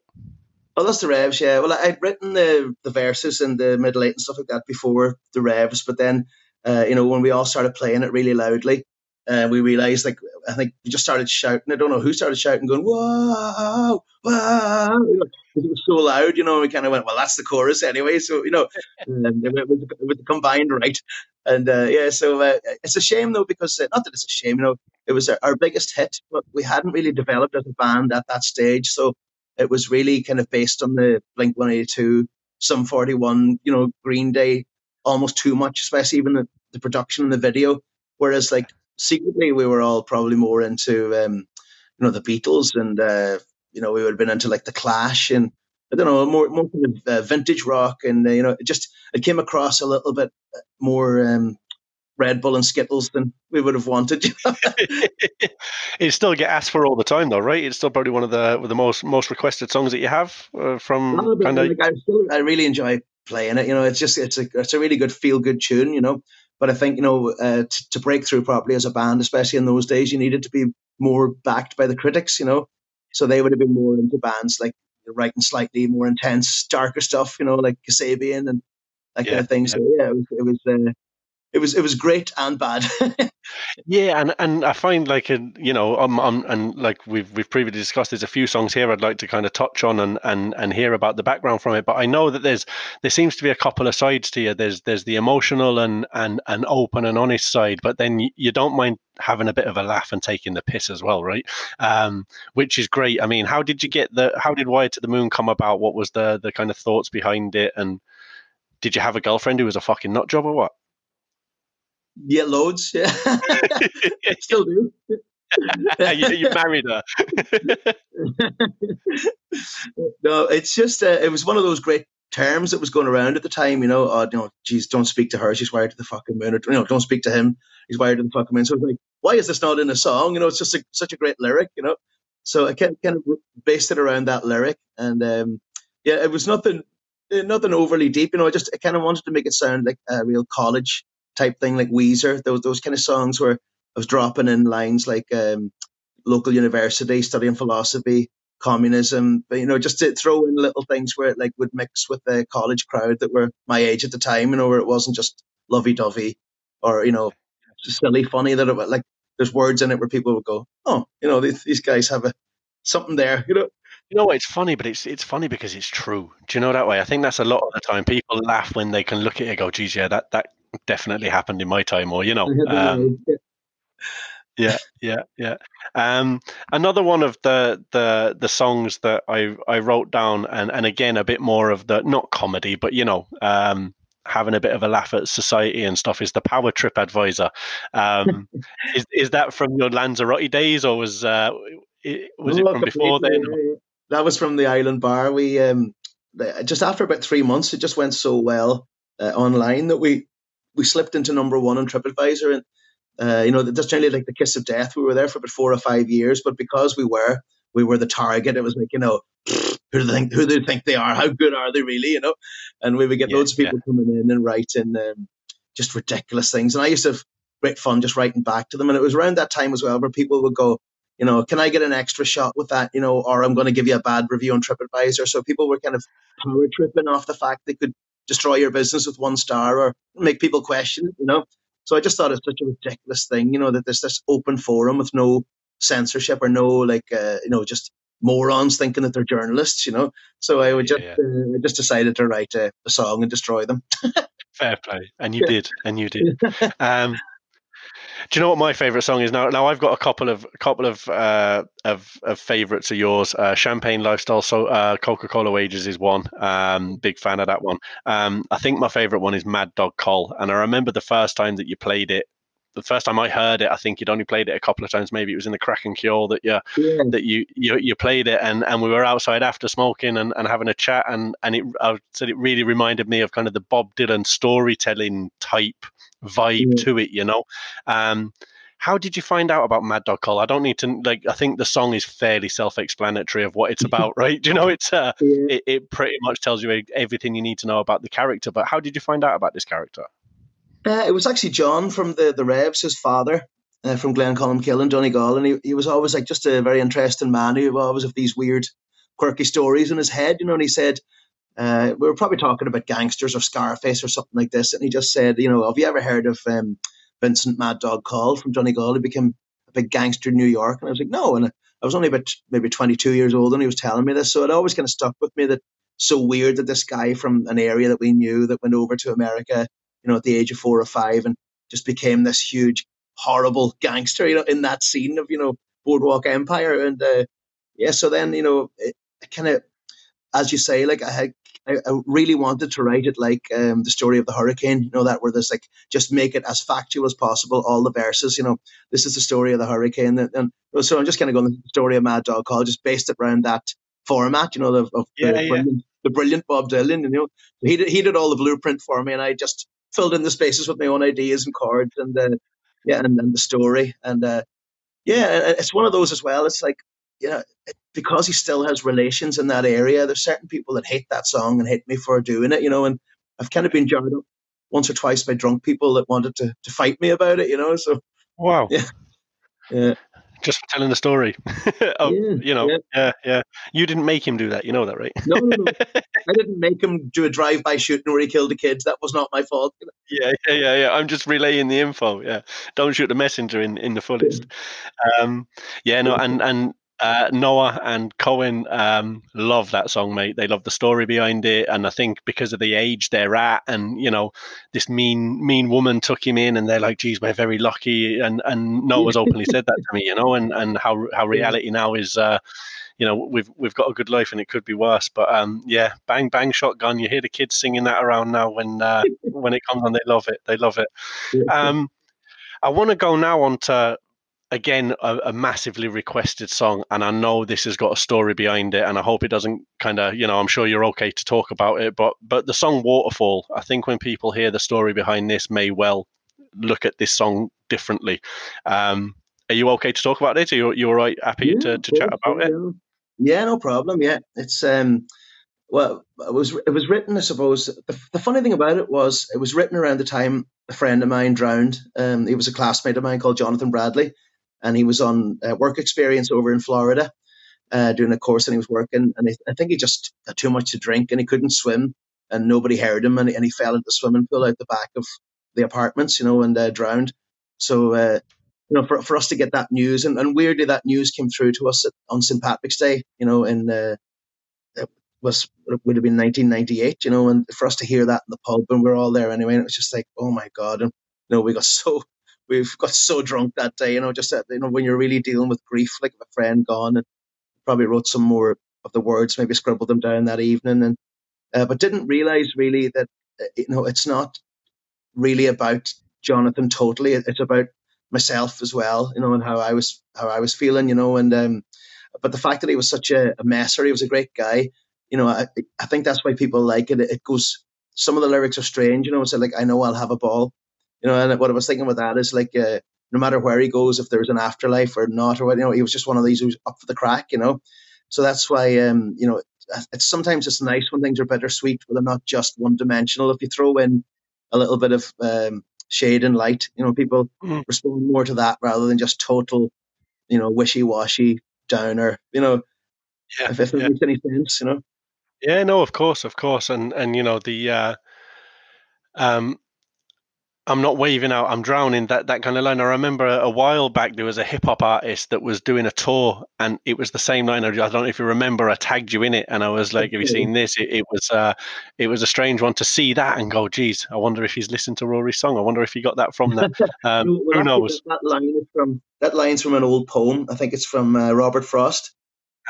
Oh, that's the Revs, yeah. Well, I'd written the the verses and the middle eight and stuff like that before the Revs, but then, uh, you know, when we all started playing it really loudly, uh, we realized, like, I think we just started shouting. I don't know who started shouting, going, "Whoa, wow!" It was so loud, you know. We kind of went, "Well, that's the chorus anyway." So, you know, um, it, was, it was combined right, and uh, yeah. So uh, it's a shame though, because uh, not that it's a shame, you know, it was our, our biggest hit, but we hadn't really developed as a band at that stage, so it was really kind of based on the Blink 182, Sum 41, you know, Green Day, almost too much, especially even the, the production and the video. Whereas, like, secretly, we were all probably more into, um, you know, the Beatles and, uh, you know, we would have been into like the Clash and, I don't know, more, more kind of uh, vintage rock. And, uh, you know, it just, it came across a little bit more um, Red Bull and Skittles than we would have wanted. you know? it still get asked for all the time, though, right? It's still probably one of the the most most requested songs that you have uh, from No, kind of. like, I still, I really enjoy playing it. You know, it's just it's a it's a really good feel good tune. You know, but I think you know uh, t- to break through properly as a band, especially in those days, you needed to be more backed by the critics. You know, so they would have been more into bands like writing slightly more intense, darker stuff. You know, like Kasabian and that Yeah, kind of thing. So yeah, it was it was uh, it was it was great and bad. Yeah, and and I find like in you know um, um and like we've we've previously discussed, there's a few songs here I'd like to kind of touch on and and and hear about the background from it. But I know that there's there seems to be a couple of sides to you. There's there's the emotional and and and open and honest side, but then you, don't mind having a bit of a laugh and taking the piss as well, right? Um, which is great. I mean, how did you get the how did Wired to the Moon come about? What was the the kind of thoughts behind it? And did you have a girlfriend who was a fucking nut job or what? Yeah, loads. Yeah, still do. you, you married her. no, it's just uh, it was one of those great terms that was going around at the time. You know, uh, you know, geez, don't speak to her; she's wired to the fucking moon. Or, you know, don't speak to him; he's wired to the fucking moon. So it's like, why is this not in a song? You know, it's just a, such a great lyric. You know, so I kind kind of based it around that lyric, and um, yeah, it was nothing eh, nothing overly deep. You know, I just I kind of wanted to make it sound like a real college type thing, like Weezer. Those those kind of songs where I was dropping in lines like um, local university, studying philosophy, communism, but, you know, just to throw in little things where it like would mix with the college crowd that were my age at the time, you know, where it wasn't just lovey dovey or, you know, silly funny that it was like there's words in it where people would go, Oh, you know, these, these guys have a something there, you know. You know, it's funny, but it's it's funny because it's true. Do you know that way? I think that's a lot of the time. People laugh when they can look at it and go, "Geez, yeah, that that definitely happened in my time," or you know, um, yeah, yeah, yeah. Um, another one of the the the songs that I I wrote down, and and again a bit more of the not comedy, but you know, um, having a bit of a laugh at society and stuff is the Power Trip Advisor. Um, is is that from your Lanzarote days, or was uh, it, was it from before then? That was from the Island Bar. We um, just after about three months, it just went so well uh, online that we we slipped into number one on TripAdvisor, and uh, you know that's generally like the kiss of death. We were there for about four or five years, but because we were we were the target, it was like you know who do they think who do they think they are? How good are they really? You know, and we would get Yeah, loads of people coming in and writing um, just ridiculous things, and I used to have great fun just writing back to them, and it was around that time as well where people would go you know, can I get an extra shot with that? You know, or I'm going to give you a bad review on TripAdvisor. So people were kind of power tripping off the fact they could destroy your business with one star or make people question it, you know. So I just thought it's such a ridiculous thing, you know, that there's this open forum with no censorship or no like, uh, you know, just morons thinking that they're journalists, you know. So I would just, yeah. uh, I just decided to write a, a song and destroy them. Fair play, and you did, and you did. Um, Do you know what my favorite song is now? Now I've got a couple of a couple of uh, of, of favorites of yours. Uh, Champagne Lifestyle, so uh, Coca Cola Wages is one. Um, big fan of that one. Um, I think my favorite one is Mad Dog Coll, and I remember the first time that you played it the first time I heard it, I think you'd only played it a couple of times. Maybe it was in the Crack and Cure that you yeah. that you, you you played it, and, and we were outside after smoking and, and having a chat, and and it I said it really reminded me of kind of the Bob Dylan storytelling type vibe yeah. to it, you know. Um, how did you find out about Mad Dog Coll? I don't need to like. I think the song is fairly self-explanatory of what it's about, right? You know it's uh, yeah. it, it pretty much tells you everything you need to know about the character. But how did you find out about this character? Uh, it was actually John from the the Revs, his father. Uh, from Glencolmcille and Donegal, and he, he was always like just a very interesting man who always have these weird, quirky stories in his head, you know. And he said, uh, we were probably talking about gangsters or Scarface or something like this, and he just said, you know, have you ever heard of um, Vincent Mad Dog Coll from Johnny Donegal? He became a big gangster in New York, and I was like, no, and I was only about maybe 22 years old, and he was telling me this, so it always kind of stuck with me that so weird that this guy from an area that we knew that went over to America you know, at the age of four or five and just became this huge, horrible gangster, you know, in that scene of, you know, Boardwalk Empire. And uh, yeah, so then, you know, it, it kind of, as you say, like I had, I, I really wanted to write it like um, the story of the hurricane, you know, that where there's like just make it as factual as possible, all the verses, you know, this is the story of the hurricane. And, and so I'm just kind of going the story of Mad Dog Coll, just based it around that format, you know, of, of yeah, the, yeah. Brilliant, the, brilliant, Bob Dylan. You know, he did, he did all the blueprint for me, and I just filled in the spaces with my own ideas and cards and uh, yeah, and, and the story. And uh, yeah, it's one of those as well. It's like you know, because he still has relations in that area. There's certain people that hate that song and hate me for doing it. You know, and I've kind of been jarred up once or twice by drunk people that wanted to to fight me about it. You know, so wow, yeah, yeah just for telling the story. oh, yeah, you know, yeah. yeah. yeah, You didn't make him do that. You know that, right? no, no, no. I didn't make him do a drive-by shooting where he killed the kids. That was not my fault. Yeah, yeah, yeah, yeah. I'm just relaying the info. Yeah, don't shoot the messenger in in the fullest. Yeah. Um, yeah, no, and and uh, Noah and Cohen um, love that song, mate. They love the story behind it, and I think because of the age they're at, and you know, this mean mean woman took him in, and they're like, "Geez, we're very lucky." And and Noah's openly said that to me, you know, and and how how reality now is. Uh, you know we've we've got a good life and it could be worse. But um, yeah, bang bang shotgun. You hear the kids singing that around now when uh, when it comes on. They love it. They love it. Um, I want to go now on to again a, a, massively requested song and i know this has got a story behind it and i hope it doesn't kind of you know i'm sure you're okay to talk about it but but the song waterfall i think when people hear the story behind this may well look at this song differently. Um are you okay to talk about it? Are you, you all right happy yeah, to, to chat about it? yeah no problem yeah. It's um well it was it was written i suppose the, the funny thing about it was it was written around the time a friend of mine drowned. Um he was a classmate of mine called jonathan bradley and he was on uh, work experience over in Florida, uh, doing a course, and he was working, and I think he just had too much to drink, and he couldn't swim, and nobody heard him, and he, and he fell into the swimming pool out the back of the apartments, you know, and uh, drowned. So, uh, you know, for, for us to get that news, and, and weirdly, that news came through to us on St. Patrick's Day, you know, in uh, it was it would have been 1998, you know, and for us to hear that in the pub, and we are all there anyway, and it was just like, oh my god, and you know, we got so we've got so drunk that day, you know, just that, you know, when you're really dealing with grief, like a friend gone, and probably wrote some more of the words, maybe scribbled them down that evening, and uh, but didn't realize really that uh, you know it's not really about Jonathan totally. It's about myself as well, you know, and how I was how I was feeling, you know, and um, but the fact that he was such a, a messer, he was a great guy, you know, I, I think that's why people like it. It goes. Some of the lyrics are strange, you know. It's like I know I'll have a ball, you know, and what I was thinking with that is like, uh, no matter where he goes, if there's an afterlife or not, or what, you know, he was just one of these who's up for the crack, you know. So that's why, um, you know, it's sometimes it's nice when things are bittersweet, but they're not just one dimensional. If you throw in a little bit of um, shade and light, you know, people mm. respond more to that rather than just total, you know, wishy washy downer, you know. Yeah, if, if it yeah. makes any sense, you know. Yeah, no, of course, of course, and and you know the uh, um, I'm not waving out. I'm drowning. That that kind of line. I remember a, a while back there was a hip hop artist that was doing a tour, and it was the same line. I don't know if you remember. I tagged you in it, and I was like, "Have you seen this?" It, it was uh, it was a strange one to see that and go, "Geez, I wonder if he's listened to Rory's song. I wonder if he got that from that." Um, Well, who knows? That, that line is from that line's from an old poem. I think it's from uh, Robert Frost.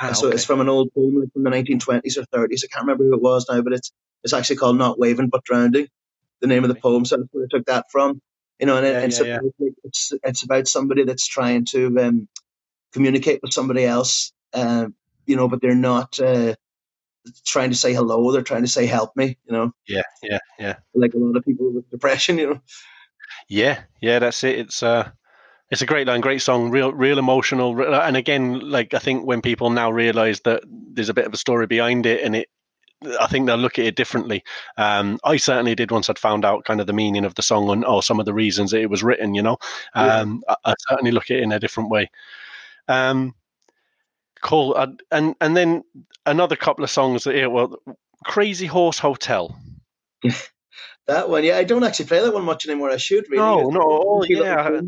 Ah, so it's from an old poem from the 1920s or 30s. I can't remember who it was now, but it's it's actually called "Not Waving but Drowning." The name of the poem. So I took that from. You know, and Yeah, it's, yeah, yeah. it's it's about somebody that's trying to um, communicate with somebody else. Uh, you know, but they're not uh, trying to say hello. They're trying to say help me. You know, yeah, yeah, yeah, like a lot of people with depression. You know. yeah, yeah. That's it. It's uh, it's a great line, great song, real, real emotional. And again, like I think when people now realize that there's a bit of a story behind it, and it, I think they'll look at it differently. Um, I certainly did once I'd found out kind of the meaning of the song and or some of the reasons that it was written. You know, Yeah. um, I, I certainly look at it in a different way. Um, cool. Uh, and and then another couple of songs that yeah, well, Crazy Horse Hotel. That one, yeah, I don't actually play that one much anymore. I should really. No, no, oh, yeah.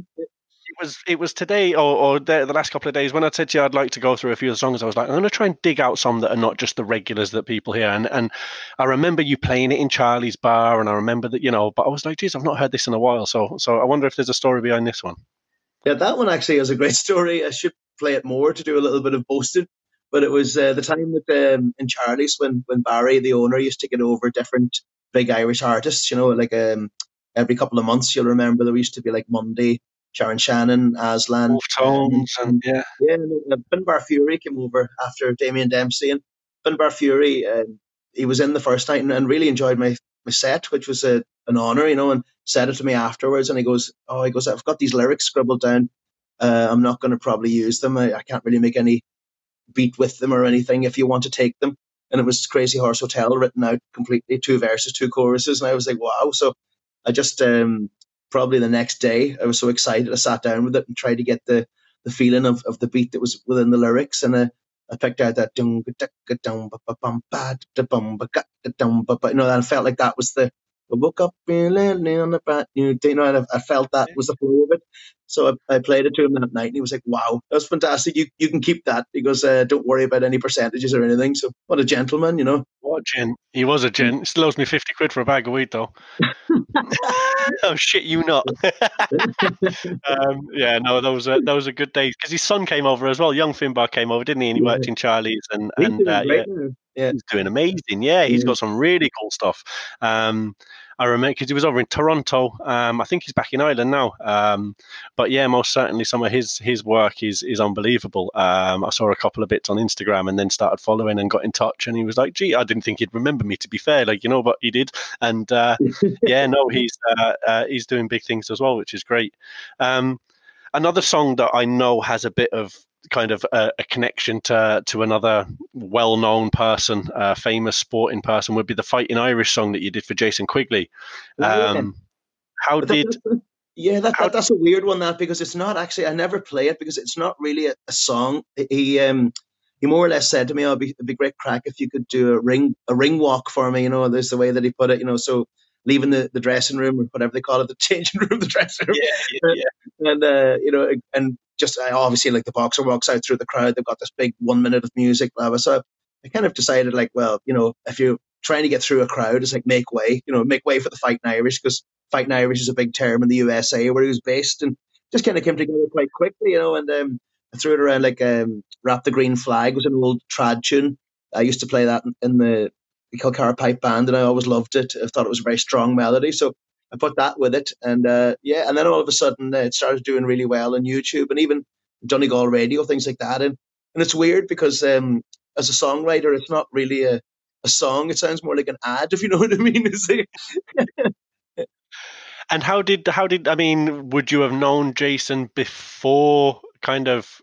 It was it was today or, or the, the last couple of days when I said to you I'd like to go through a few songs. I was like, I'm going to try and dig out some that are not just the regulars that people hear. And and I remember you playing it in Charlie's bar, and I remember that you know. But I was like, geez, I've not heard this in a while. So so I wonder if there's a story behind this one. Yeah, that one actually is a great story. I should play it more to do a little bit of boasting. But it was uh, the time that um, in Charlie's when when Barry, the owner, used to get over different big Irish artists. You know, like um, every couple of months, you'll remember there used to be like Monday, Sharon Shannon, Aslan, Wolfe Tones and yeah, yeah, no, uh, Furey came over after Damien Dempsey, and Finbar Furey, um, he was in the first night and, and really enjoyed my, my set, which was a, an honor, you know, and said it to me afterwards. And he goes, "Oh, he goes, I've got these lyrics scribbled down. Uh, I'm not going to probably use them. I, I can't really make any beat with them or anything. If you want to take them." And it was Crazy Horse Hotel written out completely, two verses, two choruses, and I was like, "Wow!" So I just um, probably the next day I was so excited. I sat down with it and tried to get the the feeling of, of the beat that was within the lyrics, and uh, I picked out that. You know, I felt like that was the. I woke up feeling on a brand new. You know, and I, I felt that was the flow of it. So I, I played it to him that night, and he was like, "Wow, that's fantastic! You you can keep that." He goes, uh, "Don't worry about any percentages or anything." So what a gentleman, you know. what a gent. He was a gent. He Still owes me fifty quid for a bag of weed though. oh shit, you not. um, yeah, no, those are those are good days because his son came over as well. Young Finbar came over, didn't he? And he worked in Charlie's and and uh, yeah. Yeah. he's doing amazing. Yeah, he's Yeah. got some really cool stuff. Um, I remember because he was over in Toronto. Um, I think he's back in Ireland now. Um, but yeah, most certainly some of his his work is is unbelievable. Um, I saw a couple of bits on Instagram and then started following and got in touch. And he was like, "Gee, I didn't think he'd remember me." To be fair, like you know, but he did. And uh, yeah, no, he's uh, uh, he's doing big things as well, which is great. Um, another song that I know has a bit of kind of a, a connection to to another well-known person, uh, famous sporting person, would be the Fighting Irish song that you did for Jason Quigley. Yeah. Um, how But did that- yeah, that, how- that that's a weird one that because it's not actually I never play it because it's not really a, a song. He um he more or less said to me, "Oh, it'd be, it'd be great crack if you could do a ring a ring walk for me." You know, there's the way that he put it. You know, so leaving the, the dressing room or whatever they call it, the changing room, the dressing room, yeah, yeah, yeah. and uh, you know, and just uh, obviously like the boxer walks out through the crowd, they've got this big one minute of music, blah blah. So I kind of decided like, well, you know, if you're trying to get through a crowd, it's like make way, you know, make way for the fighting Irish because fighting Irish is a big term in the USA where he was based, and just kind of came together quite quickly, you know. And um, I threw it around like um, "Wrap the Green Flag" was an old trad tune. I used to play that in, the Kilcara Pipe Band, and I always loved it. I thought it was a very strong melody, so I put that with it, and uh, yeah, and then all of a sudden uh, it started doing really well on YouTube and even Donegal Radio, things like that. And and it's weird because um, as a songwriter, it's not really a a song. It sounds more like an ad, if you know what I mean. And how did how did I mean? Would you have known Jason before kind of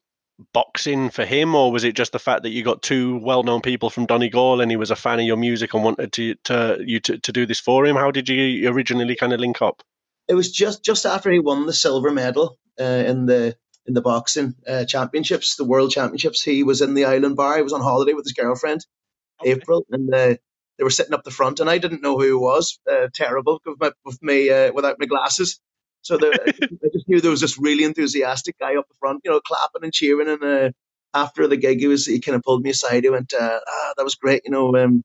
boxing for him, or was it just the fact that you got two well-known people from Donegal and he was a fan of your music and wanted to to you to, to do this for him? How did you originally kind of link up? it was just just after he won the silver medal uh, in the in the boxing uh, championships, the world championships. He was in the island bar. He was on holiday with his girlfriend, Okay. April, and uh, they were sitting up the front, and I didn't know who he was. Uh, terrible with, my, with me uh, without my glasses. So the, I just knew there was this really enthusiastic guy up the front, you know, clapping and cheering. And uh, after the gig, he was he kind of pulled me aside. He went, uh, "Ah, that was great," you know, um,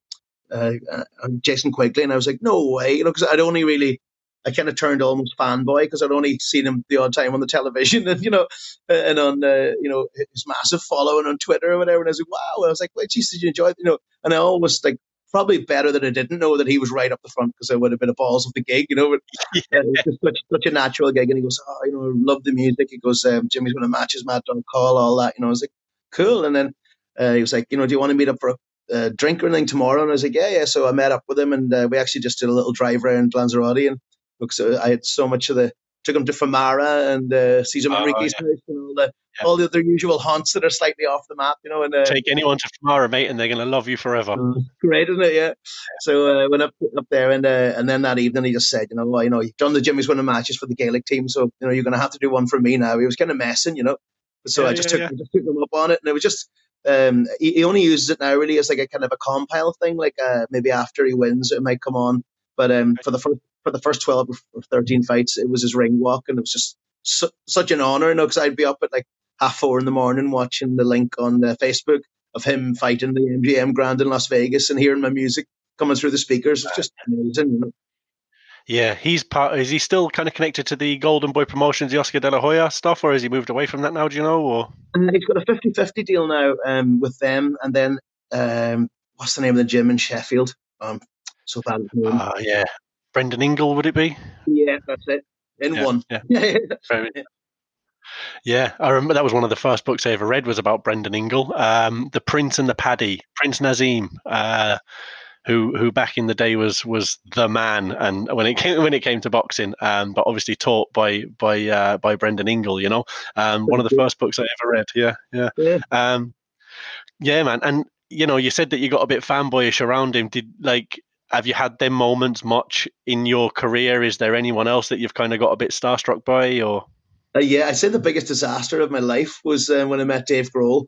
uh, uh, Jason Quigley, and I was like, "No way," you know, because I'd only really. I kind of turned almost fanboy because I'd only seen him the odd time on the television and you know and on uh, you know his massive following on Twitter or whatever. And I was like, wow. I was like, wait, geez, did you enjoy it? You know, and I always like probably better that I didn't know that he was right up the front because I would have been a balls of the gig, you know. But yeah. it was just such, such a natural gig, and he goes, "Oh, you know, love the music." He goes, um, "Jimmy's one of matches, Mad Dog Coll all that." You know, I was like, "Cool." And then uh, he was like, "You know, do you want to meet up for a uh, drink or anything tomorrow?" And I was like, "Yeah, yeah." So I met up with him, and uh, we actually just did a little drive around Lanzarote, and because I had so much of the took him to Famara and uh, Cesar Manrique's oh, yeah. house and all the yeah. all the other usual haunts that are slightly off the map, you know. And uh, take anyone to Famara, mate, and they're going to love you forever. Uh, great, isn't it? Yeah. So I uh, went up up there, and uh, and then that evening he just said, you know, well, you know, you've done the Jimmy's winning matches for the Gaelic team, so you know you're going to have to do one for me now. He was kind of messing, you know. So yeah, I just took I just took him up on it, and it was just. Um, he, he, only uses it now really as like a kind of a compile thing, like uh, maybe after he wins it might come on. But um, for the first for the first 12 or 13 fights, it was his ring walk, and it was just su- such an honor, you know, because I'd be up at like half four in the morning watching the link on the Facebook of him fighting the MGM Grand in Las Vegas and hearing my music coming through the speakers. It's just amazing, you know. Yeah, he's part. Is he still kind of connected to the Golden Boy Promotions, the Oscar De La Hoya stuff, or has he moved away from that now? Do you know? Or and he's got a 50-50 deal now um, with them, and then um, what's the name of the gym in Sheffield? Um, so bad. Ah, uh, yeah, Brendan Ingle, would it be? Yeah, that's it. In yeah, one. Yeah. yeah. Yeah, I remember that was one of the first books I ever read was about Brendan Ingle, um, the Prince and the Paddy, Prince Naseem, uh, who who back in the day was was the man, and when it came when it came to boxing, um, but obviously taught by by uh, by Brendan Ingle, you know, um, one of the first books I ever read. Yeah, yeah, yeah, um, yeah, man. And you know, you said that you got a bit fanboyish around him. Did like have you had them moments much in your career? Is there anyone else that you've kind of got a bit starstruck by, or? Uh, yeah, I'd say the biggest disaster of my life was uh, when I met Dave Grohl.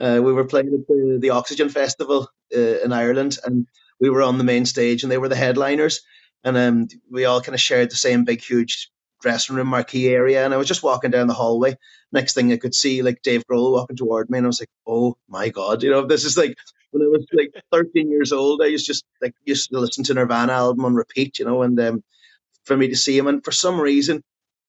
Uh, we were playing at the, the Oxegen Festival uh, in Ireland, and we were on the main stage, and they were the headliners, and um, we all kind of shared the same big, huge dressing room marquee area. And I was just walking down the hallway. Next thing I could see, like Dave Grohl walking toward me, and I was like, "Oh my god!" You know, this is like when I was like 13 years old, I used just like used to listen to Nirvana album on repeat, you know, and um, for me to see him, and for some reason,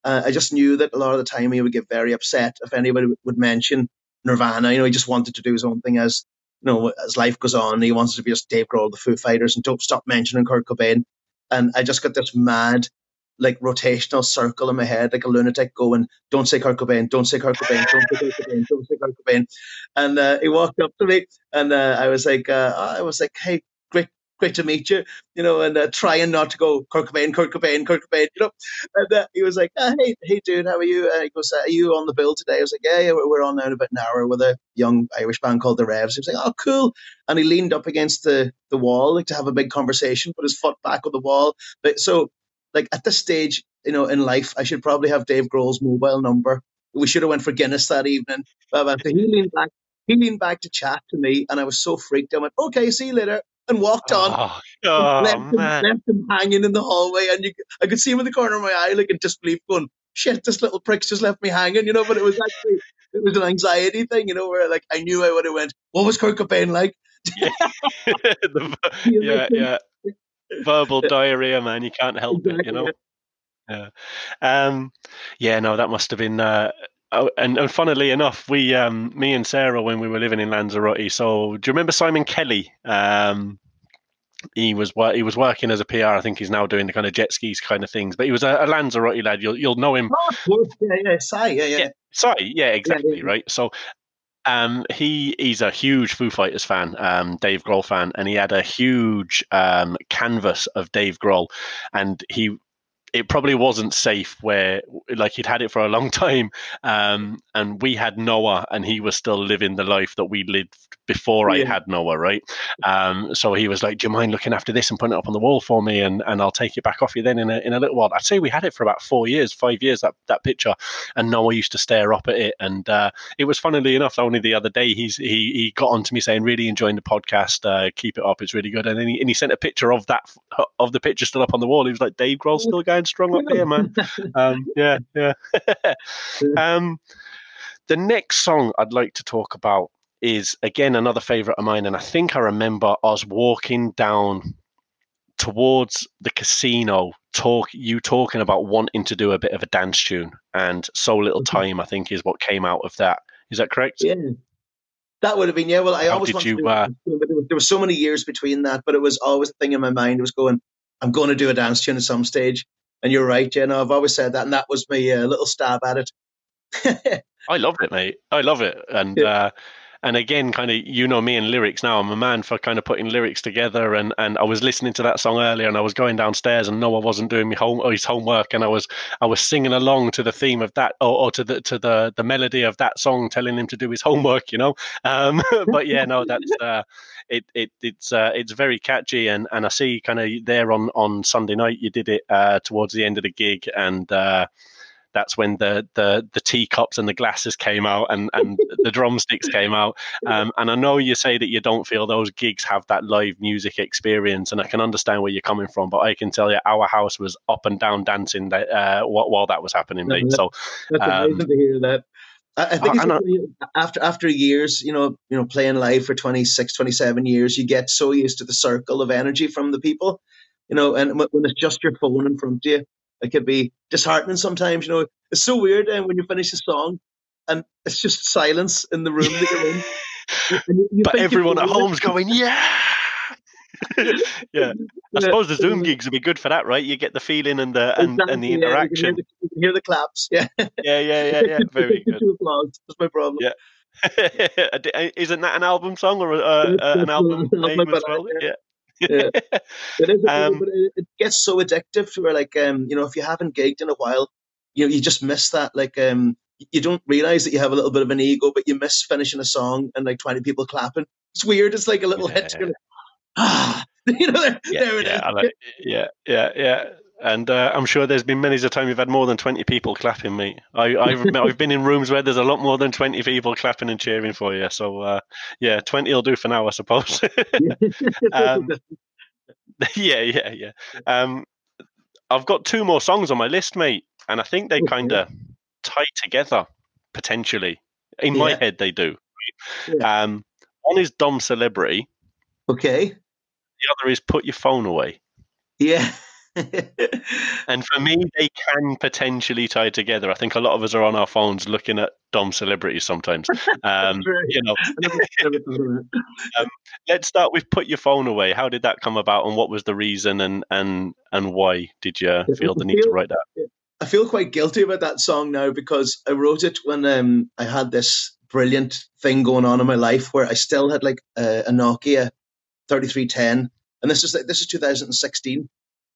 uh, I just knew that a lot of the time he would get very upset if anybody would mention Nirvana. You know, he just wanted to do his own thing as you know as life goes on. He wanted to be just Dave Grohl, the Foo Fighters, and don't stop mentioning Kurt Cobain. And I just got this mad like rotational circle in my head, like a lunatic going, don't say Kurt Cobain, don't say Kurt Cobain, don't say Kurt Cobain, don't say Kurt Cobain. And uh, he walked up to me and uh, I was like, uh, I was like, hey, great, great to meet you, you know, and uh, trying not to go Kurt Cobain, Kurt Cobain, Kurt Cobain, you know. And uh, he was like, uh, hey, hey, dude, how are you? Uh, he goes, are you on the bill today? I was like, yeah, yeah, we're on now in about an hour with a young Irish band called the Revs. He was like, oh, cool. And he leaned up against the, the wall like to have a big conversation, put his foot back on the wall. But so like at this stage, you know, in life, I should probably have Dave Grohl's mobile number. We should have went for Guinness that evening. But he leaned back, he leaned back to chat to me, and I was so freaked. I went, "Okay, see you later," and walked on. Oh, oh left, him, left, him, hanging in the hallway, and you, I could see him in the corner of my eye, like in disbelief, going, "Shit, this little prick's just left me hanging," you know. But it was actually it was an anxiety thing, you know, where like I knew I would have went, "What was Kurt Cobain like?" yeah, the, yeah, yeah verbal diarrhea, man. You can't help it, you know. Yeah, um, yeah. No, that must have been. Uh, oh, and, and funnily enough, we, um, me and Sarah, when we were living in Lanzarote. So, do you remember Simon Kelly? Um, he was he was working as a PR. I think he's now doing the kind of jet skis kind of things. But he was a, a Lanzarote lad. You'll you'll know him. Oh, yeah, yeah, Sai, yeah, yeah. yeah yeah, exactly, yeah, yeah. right. So um, he he's a huge Foo Fighters fan, um, Dave Grohl fan, and he had a huge um, canvas of Dave Grohl, and he it probably wasn't safe where like he'd had it for a long time um, and we had noah and he was still living the life that we lived before i had noah right? Um, so he was like do you mind looking after this and putting it up on the wall for me and, and i'll take it back off you then in a, in a little while? I'd say we had it for about four years five years that, that picture and noah used to stare up at it and uh, it was funnily enough only the other day he's he, he got on to me saying really enjoying the podcast uh, keep it up it's really good and then he, and he sent a picture of that of the picture still up on the wall. He was like dave grohl's still going strong up here man um, yeah, yeah. um, the next song I'd like to talk about is again another favorite of mine, and I think I remember us walking down towards the casino. Talk you talking about wanting to do a bit of a dance tune, and so little Mhm. time I think is what came out of that. Is that correct? Yeah. That would have been yeah. Well, I How always did wanted you, to do uh, there was so many years between that, but it was always the thing in my mind. It was going, I'm going to do a dance tune at some stage. And you're right, you know, I've always said that, and that was my uh, little stab at it. I love it, mate. I love it, and Yeah. uh, and again, kind of, you know me and lyrics now. I'm a man for kind of putting lyrics together, and and I was listening to that song earlier, and I was going downstairs, and Noah wasn't doing me home his homework, and I was I was singing along to the theme of that, or, or to the to the the melody of that song, telling him to do his homework, you know. Um, but yeah, no, that's uh, it it it's uh, it's very catchy, and and I see kind of there on on Sunday night you did it uh, towards the end of the gig, and. Uh, that's when the the the teacups and the glasses came out and and the drumsticks came out um, and i know you say that you don't feel those gigs have that live music experience and i can understand where you're coming from but i can tell you our house was up and down dancing that, uh, while, that was happening mate so That's Um, amazing to hear that. I, I think I- it's and I- after after years, you know, you know, playing live for 26, 27 years, you get so used to the circle of energy from the people, you know, and when when it's just your phone in front of you, it could be disheartening sometimes. You know, it's so weird, and when you finish a song, and it's just silence in the room that you're in, and you, you but everyone at home's going yeah yeah i suppose the zoom gigs would be good for that right you get the feeling and the and, and the Exactly, yeah, you can hear interaction the- you can hear the claps. Yeah, yeah yeah yeah yeah very good Two applause. That's my problem. Yeah. Isn't that an album song or uh, uh, an album name as well? Yeah. Yeah. It is, Um, but it, it gets so addictive to where, like, um, you know, if you haven't gigged in a while, you know, you just miss that. Like, um, you don't realize that you have a little bit of an ego, but you miss finishing a song and like twenty people clapping. It's weird. It's like a little hit. Yeah. You're like, ah, you know, there, yeah, there it yeah, is. Like, yeah, yeah, yeah. And uh, I'm sure there's been many a time you've had more than 20 people clapping, mate. I, I've, I've been in rooms where there's a lot more than 20 people clapping and cheering for you. So, uh, yeah, 20 will do for now, I suppose. Um, yeah, yeah, yeah. Um, I've got two more songs on my list, mate, and I think they kind of tie together potentially. In my Yeah. head, they do. Yeah. Um, one is Dom Celebrity, okay. The other is Put Your Phone Away. Yeah. And for me, they can potentially tie together. I think a lot of us are on our phones looking at Dom celebrities sometimes. Um, you know, I never- never thought of that. let's start with "Put Your Phone Away." How did that come about, and what was the reason, and and and why did you feel the need to write that? I feel quite guilty about that song now because I wrote it when um, I had this brilliant thing going on in my life where I still had like a, a Nokia 3310, and this is like this is 2016,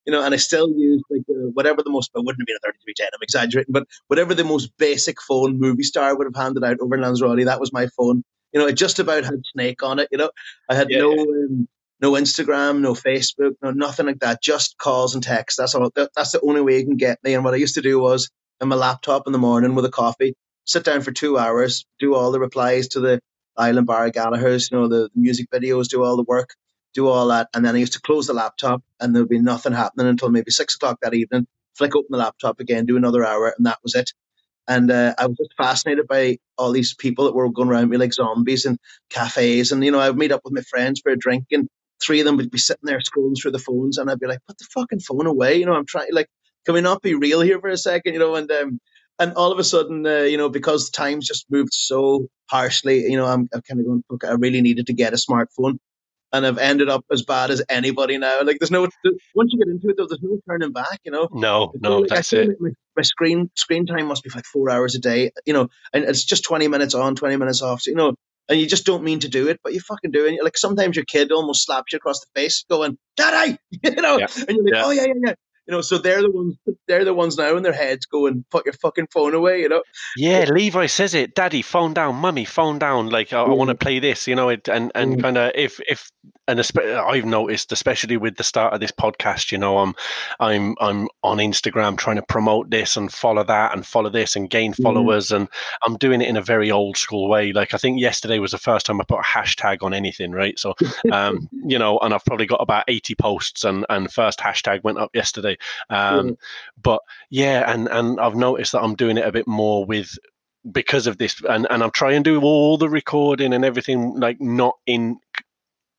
you know, and I still use like uh, whatever the most, it wouldn't have been a 3310. I'm exaggerating, but whatever the most basic phone Movistar would have handed out over in Lanzarote, that was my phone. You know, it just about had Snake on it. You know, I had Yeah, no. Um, no Instagram, no Facebook, no nothing like that. Just calls and texts. That's all. That, that's the only way you can get me. And what I used to do was, on my laptop in the morning with a coffee, sit down for two hours, do all the replies to the Island Bar Gallagher's, you know, the, the music videos, do all the work, do all that, and then I used to close the laptop, and there would be nothing happening until maybe six o'clock that evening. Flick open the laptop again, do another hour, and that was it. And uh, I was just fascinated by all these people that were going around me like zombies in cafes, and you know, I would meet up with my friends for a drink, and three of them would be sitting there scrolling through the phones, and I'd be like, "Put the fucking phone away!" You know, I'm trying. Like, can we not be real here for a second? You know, and um, and all of a sudden, uh, you know, because times just moved so harshly, you know, I'm, I'm kind of going, "Look, I really needed to get a smartphone." And I've ended up as bad as anybody now. Like, there's no once you get into it, though, there's no turning back. You know, No, no, like- that's it. My, my screen screen time must be like four hours a day, you know, and it's just twenty minutes on, twenty minutes off, so, you know, and you just don't mean to do it, but you fucking do it. Like sometimes your kid almost slaps you across the face, going "Daddy," you know, Yeah, and you're like, yeah. "Oh yeah, yeah, yeah." You know, so they're the ones. They're the ones now in their heads going, "Put your fucking phone away." You know. Yeah, Levi says it. Daddy, phone down. Mummy, phone down. Like I, I want to play this. You know, it, and and Mm. kind of if if and I've noticed, especially with the start of this podcast, you know, I'm I'm I'm on Instagram trying to promote this and follow that and follow this and gain Mhm. followers, and I'm doing it in a very old school way. Like I think yesterday was the first time I put a hashtag on anything, right? So, um, you know, and I've probably got about 80 posts, and and first hashtag went up yesterday. Um, but yeah, and and I've noticed that I'm doing it a bit more with because of this, and and I'm trying to do all the recording and everything like not in,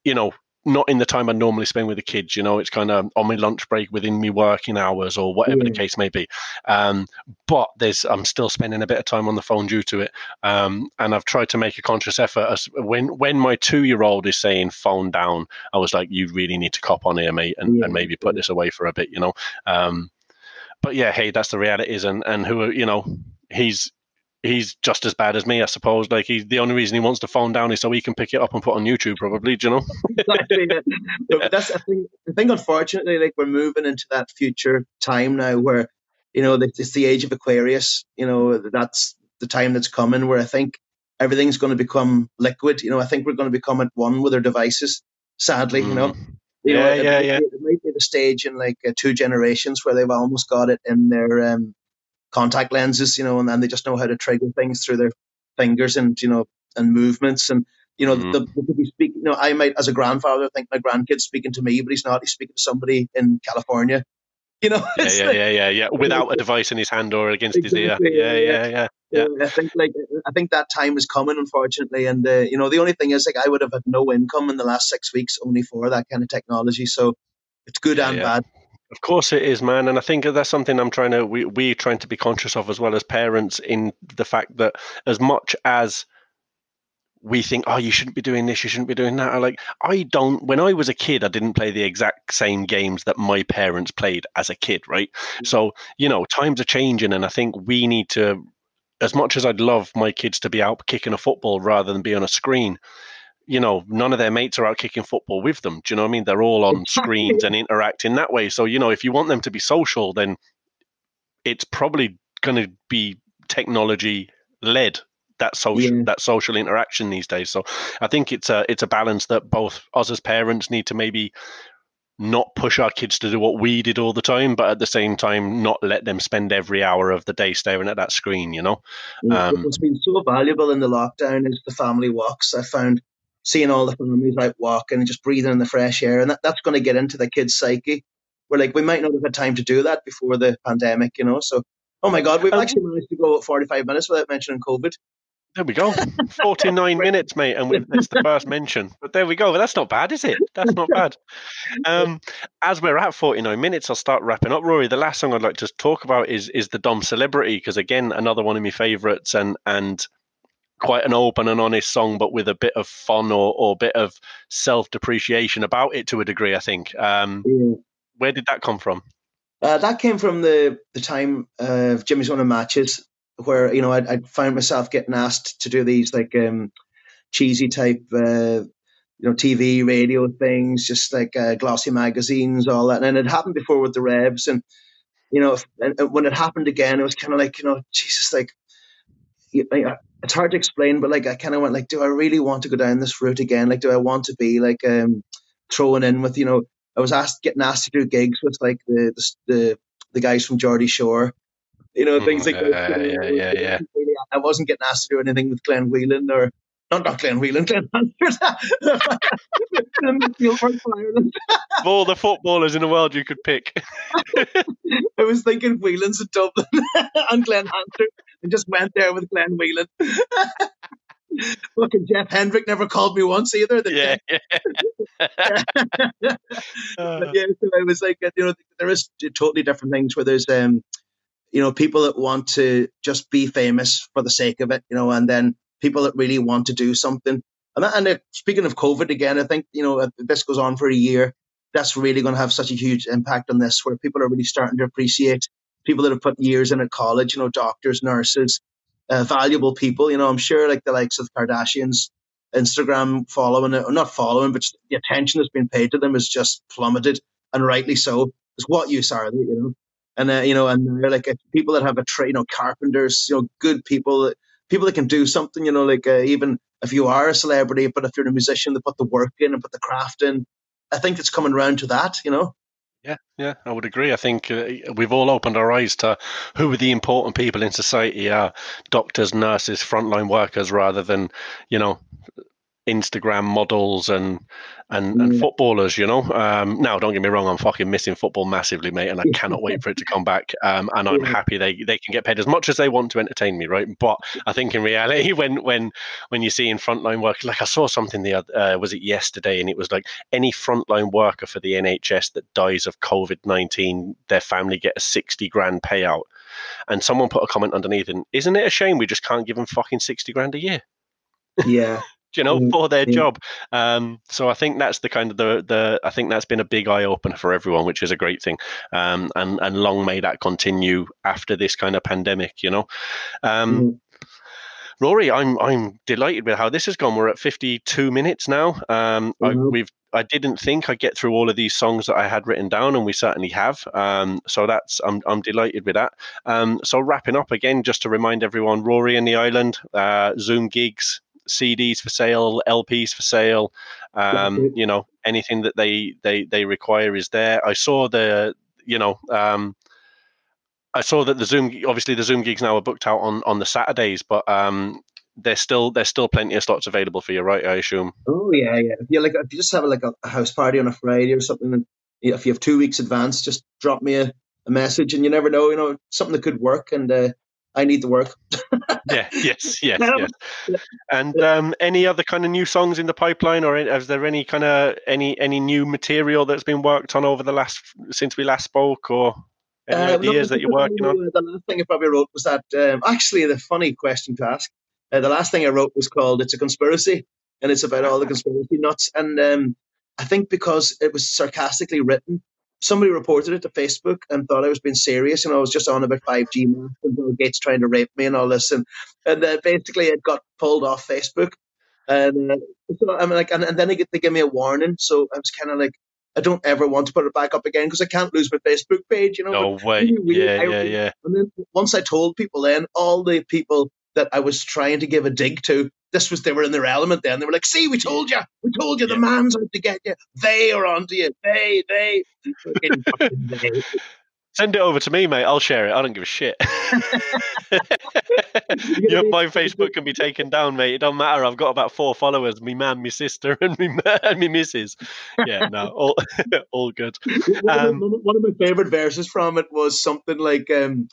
you know. Not in the time I normally spend with the kids, you know, it's kind of on my lunch break within me working hours or whatever the case may be. Um, but there's I'm still spending a bit of time on the phone due to it. Um, and I've tried to make a conscious effort. As when when my two year old is saying phone down, I was like, you really need to cop on here, mate, and, Yeah. and maybe put this away for a bit, you know. Um, but yeah, hey, that's the realities, and and who you know, he's he's just as bad as me, I suppose. Like he's the only reason he wants to phone down is so he can pick it up and put on YouTube, probably. Do you know? exactly. yeah. That's I think I think unfortunately, like we're moving into that future time now where you know it's the age of Aquarius. You know that's the time that's coming where I think everything's going to become liquid. You know, I think we're going to become at one with our devices. Sadly, you know. Mm. You know, Yeah, it, yeah, yeah. It might be the stage in like uh, two generations where they've almost got it in their um, contact lenses, you know, and then they just know how to trigger things through their fingers and you know and movements and you know Mhm. the, could be speaking. You know, I might as a grandfather think my grandkid's speaking to me, but he's not. He's speaking to somebody in California. You know, Yeah, yeah, like- yeah, yeah, yeah. Without a device in his hand or against his ear. Yeah, yeah, yeah, yeah. Yeah. I think like I think that time is coming, unfortunately, and uh, you know the only thing is like I would have had no income in the last six weeks only for that kind of technology. So it's good and bad. Of course it is, man, and I think that's something I'm trying to we we trying to be conscious of as well as parents in the fact that as much as we think, oh, you shouldn't be doing this, you shouldn't be doing that. I like I don't. When I was a kid, I didn't play the exact same games that my parents played as a kid, right? Mm. So you know, times are changing, and I think we need to. As much as I'd love my kids to be out kicking a football rather than be on a screen, you know, none of their mates are out kicking football with them. Do you know what I mean? They're all on screens and interacting that way. So, you know, if you want them to be social, then it's probably going to be technology led that social Yeah. that social interaction these days. So, I think it's a it's a balance that both us as parents need to maybe not push our kids to do what we did all the time, but at the same time not let them spend every hour of the day staring at that screen. You know? Um, What's been so valuable in the lockdown is the family walks. I found seeing all the families out walking and just breathing in the fresh air, and that, that's going to get into the kids' psyche. We're like, we might not have had time to do that before the pandemic, you know. So, oh my God, we've Um, actually managed to go 45 minutes without mentioning COVID. There we go. 49 minutes, mate, and we, that's the first mention. But there we go. That's not bad, is it? That's not bad. Um, as we're at 49 minutes, I'll start wrapping up. Rory, the last song I'd like to talk about is is the Dom Celebrity, because again, another one of my favourites and and quite an open and honest song, but with a bit of fun or, or bit of self depreciation about it to a degree, I think. Um, Yeah. where did that come from? Uh, that came from the the time of Jimmy's Winning matches where you know I'd, I'd found myself getting asked to do these like um, cheesy type uh, you know TV radio things, just like uh, glossy magazines, all that. And it happened before with the Revs, and you know if, and, and when it happened again, it was kind of like you know Jesus, like you, I- it's hard to explain, but like I kind of went like, do I really want to go down this route again? Like, do I want to be like um, thrown in with you know? I was asked getting asked to do gigs with like the the the, the guys from Geordie Shore, you know, things like Mm, that. yeah, yeah, yeah, yeah. I wasn't getting asked to do anything with Glenn Whelan or not not Glenn Whelan, Glen Hansard. Glenn Midfield. Of all the footballers in the world you could pick. I was thinking Whelan's in Dublin and Glen Hansard and just went there with Glenn Whelan. Fucking Jeff Hendrick never called me once either. The yeah. but yeah, so I was like, uh, you know, there is totally different things where there's, um, you know, people that want to just be famous for the sake of it, you know, and then people that really want to do something. And, that, and uh, speaking of COVID again, I think, you know, this goes on for a year, that's really going to have such a huge impact on this, where people are really starting to appreciate people that have put years in at college, you know, doctors, nurses, uh, valuable people. You know, I'm sure like the likes of Kardashians, Instagram following, or not following, but the attention that's been paid to them is just plummeted, and rightly so. It's what use are they? You know, and uh, you know, and they're like uh, people that have a trade, you know, carpenters, you know, good people, people that can do something. You know, like uh, even if you are a celebrity, but if you're a musician, they put the work in and put the craft in. I think it's coming around to that. You know. Yeah, yeah, I would agree. I think uh, we've all opened our eyes to who the important people in society are doctors, nurses, frontline workers, rather than, you know, Instagram models and and, and footballers, you know. Um, now, don't get me wrong, I'm fucking missing football massively, mate, and I cannot wait for it to come back. Um, and I'm happy they, they can get paid as much as they want to entertain me, right? But I think in reality, when when when you see in frontline work, like I saw something the other, uh, was it yesterday, and it was like any frontline worker for the NHS that dies of COVID nineteen, their family get a sixty grand payout. And someone put a comment underneath, and isn't it a shame we just can't give them fucking sixty grand a year? Yeah, you know, Mm, for their job. Um, so I think that's the kind of the the I think that's been a big eye opener for everyone, which is a great thing. Um, and and long may that continue after this kind of pandemic. You know, um, Mhm. Rory, I'm I'm delighted with how this has gone. We're at 52 minutes now. Um, I, Mhm. we've I didn't think I'd get through all of these songs that I had written down, and we certainly have. Um, so that's I'm I'm delighted with that. Um, so wrapping up again, just to remind everyone, Rory and the Island, uh, Zoom gigs, CDs for sale, LPs for sale. Um, you know, anything that they they they require is there. I saw the you know. Um, I saw that the Zoom, obviously the Zoom gigs now are booked out on, on the Saturdays, but um, there's still there's still plenty of slots available for you, right? I assume. Oh yeah, yeah. If you like, if you just have like a, a house party on a Friday or something, and if you have two weeks advance, just drop me a, a message, and you never know, you know, something that could work, and uh, I need the work. Yeah. Yes. Yes. Um, yes. And um, any other kind of new songs in the pipeline, or is there any kind of any any new material that's been worked on over the last since we last spoke, or any no, ideas that you're working on? The last thing I probably wrote was that. Um, actually, the funny question to ask. Uh, the last thing I wrote was called "It's a Conspiracy," and it's about all the conspiracy nuts. And um, I think because it was sarcastically written, somebody reported it to Facebook and thought I was being serious. And I was just on about five G and Bill Gates trying to rape me and all this. And and uh, basically, it got pulled off Facebook. And uh, so I'm like, and, and then they, get, they give me a warning. So I was kind of like, I don't ever want to put it back up again because I can't lose my Facebook page, you know. No But way. really. Yeah. I Yeah. Yeah. and then once I told people, then all the people that I was trying to give a dig to, this was they were in their element. Then they were like, "See, we told you, we told you, the Yeah. man's out to get you. They are onto you. They, they, Fucking- fucking they. Send it over to me, mate. I'll share it. I don't give a shit. Your, my Facebook can be taken down, mate. It don't matter. I've got about four followers: me man, me sister, and me and me missus. Yeah, no, all all good. One, Um, of my, one of my favorite verses from it was something like. Um,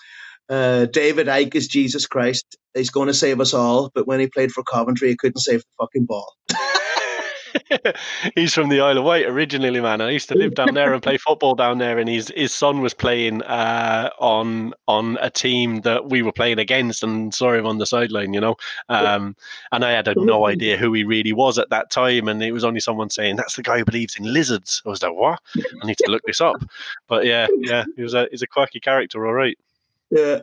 uh, David Icke is Jesus Christ. He's going to save us all, but when he played for Coventry, he couldn't save the fucking ball. He's from the Isle of Wight originally, man. I used to live down there and play football down there, and his his son was playing uh, on on a team that we were playing against, and saw him on the sideline, you know. Um, and I had no idea who he really was at that time, and it was only someone saying that's the guy who believes in lizards. I was like, what? I need to look this up. But yeah, yeah, he was a he's a quirky character, all right. Yeah.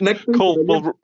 Next Cool. Well,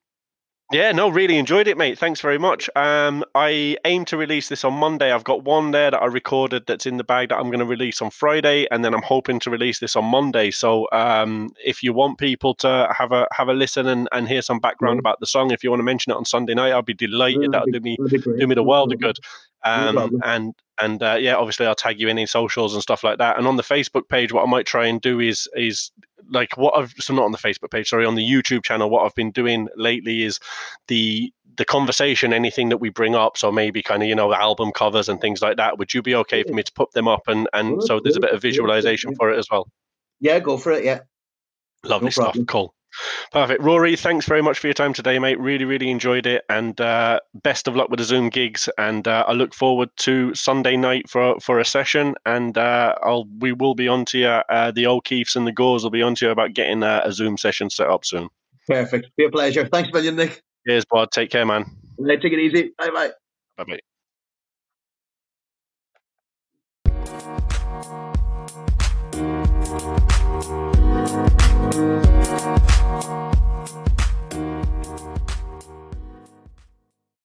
yeah, no, really enjoyed it, mate. Thanks very much. Um, I aim to release this on Monday. I've got one there that I recorded that's in the bag that I'm going to release on Friday, and then I'm hoping to release this on Monday. So, um, if you want people to have a have a listen and, and hear some background Yeah. about the song, if you want to mention it on Sunday night, I'll be delighted. That'll do me That'd be great. do me the world of good. Um, problem. and and uh, yeah, obviously I'll tag you in in socials and stuff like that. And on the Facebook page, what I might try and do is is like what I've so not on the Facebook page, sorry, on the YouTube channel. What I've been doing lately is the the conversation, anything that we bring up. So maybe kind of you know album covers and things like that. Would you be okay for me to put them up and and so there's a bit of visualization for it as well. Yeah, go for it. Yeah. Lovely No stuff. Cool. Perfect. Rory, thanks very much for your time today, mate. Really, really enjoyed it. And uh, best of luck with the Zoom gigs. And uh, I look forward to Sunday night for, for a session. And uh, I'll we will be on to you. Uh, the O'Keefes and the Gores will be on to you about getting uh, a Zoom session set up soon. Perfect. Be a pleasure. Thanks million, Nick. Cheers, bud. Take care, man. Take it easy. Bye bye. Bye bye.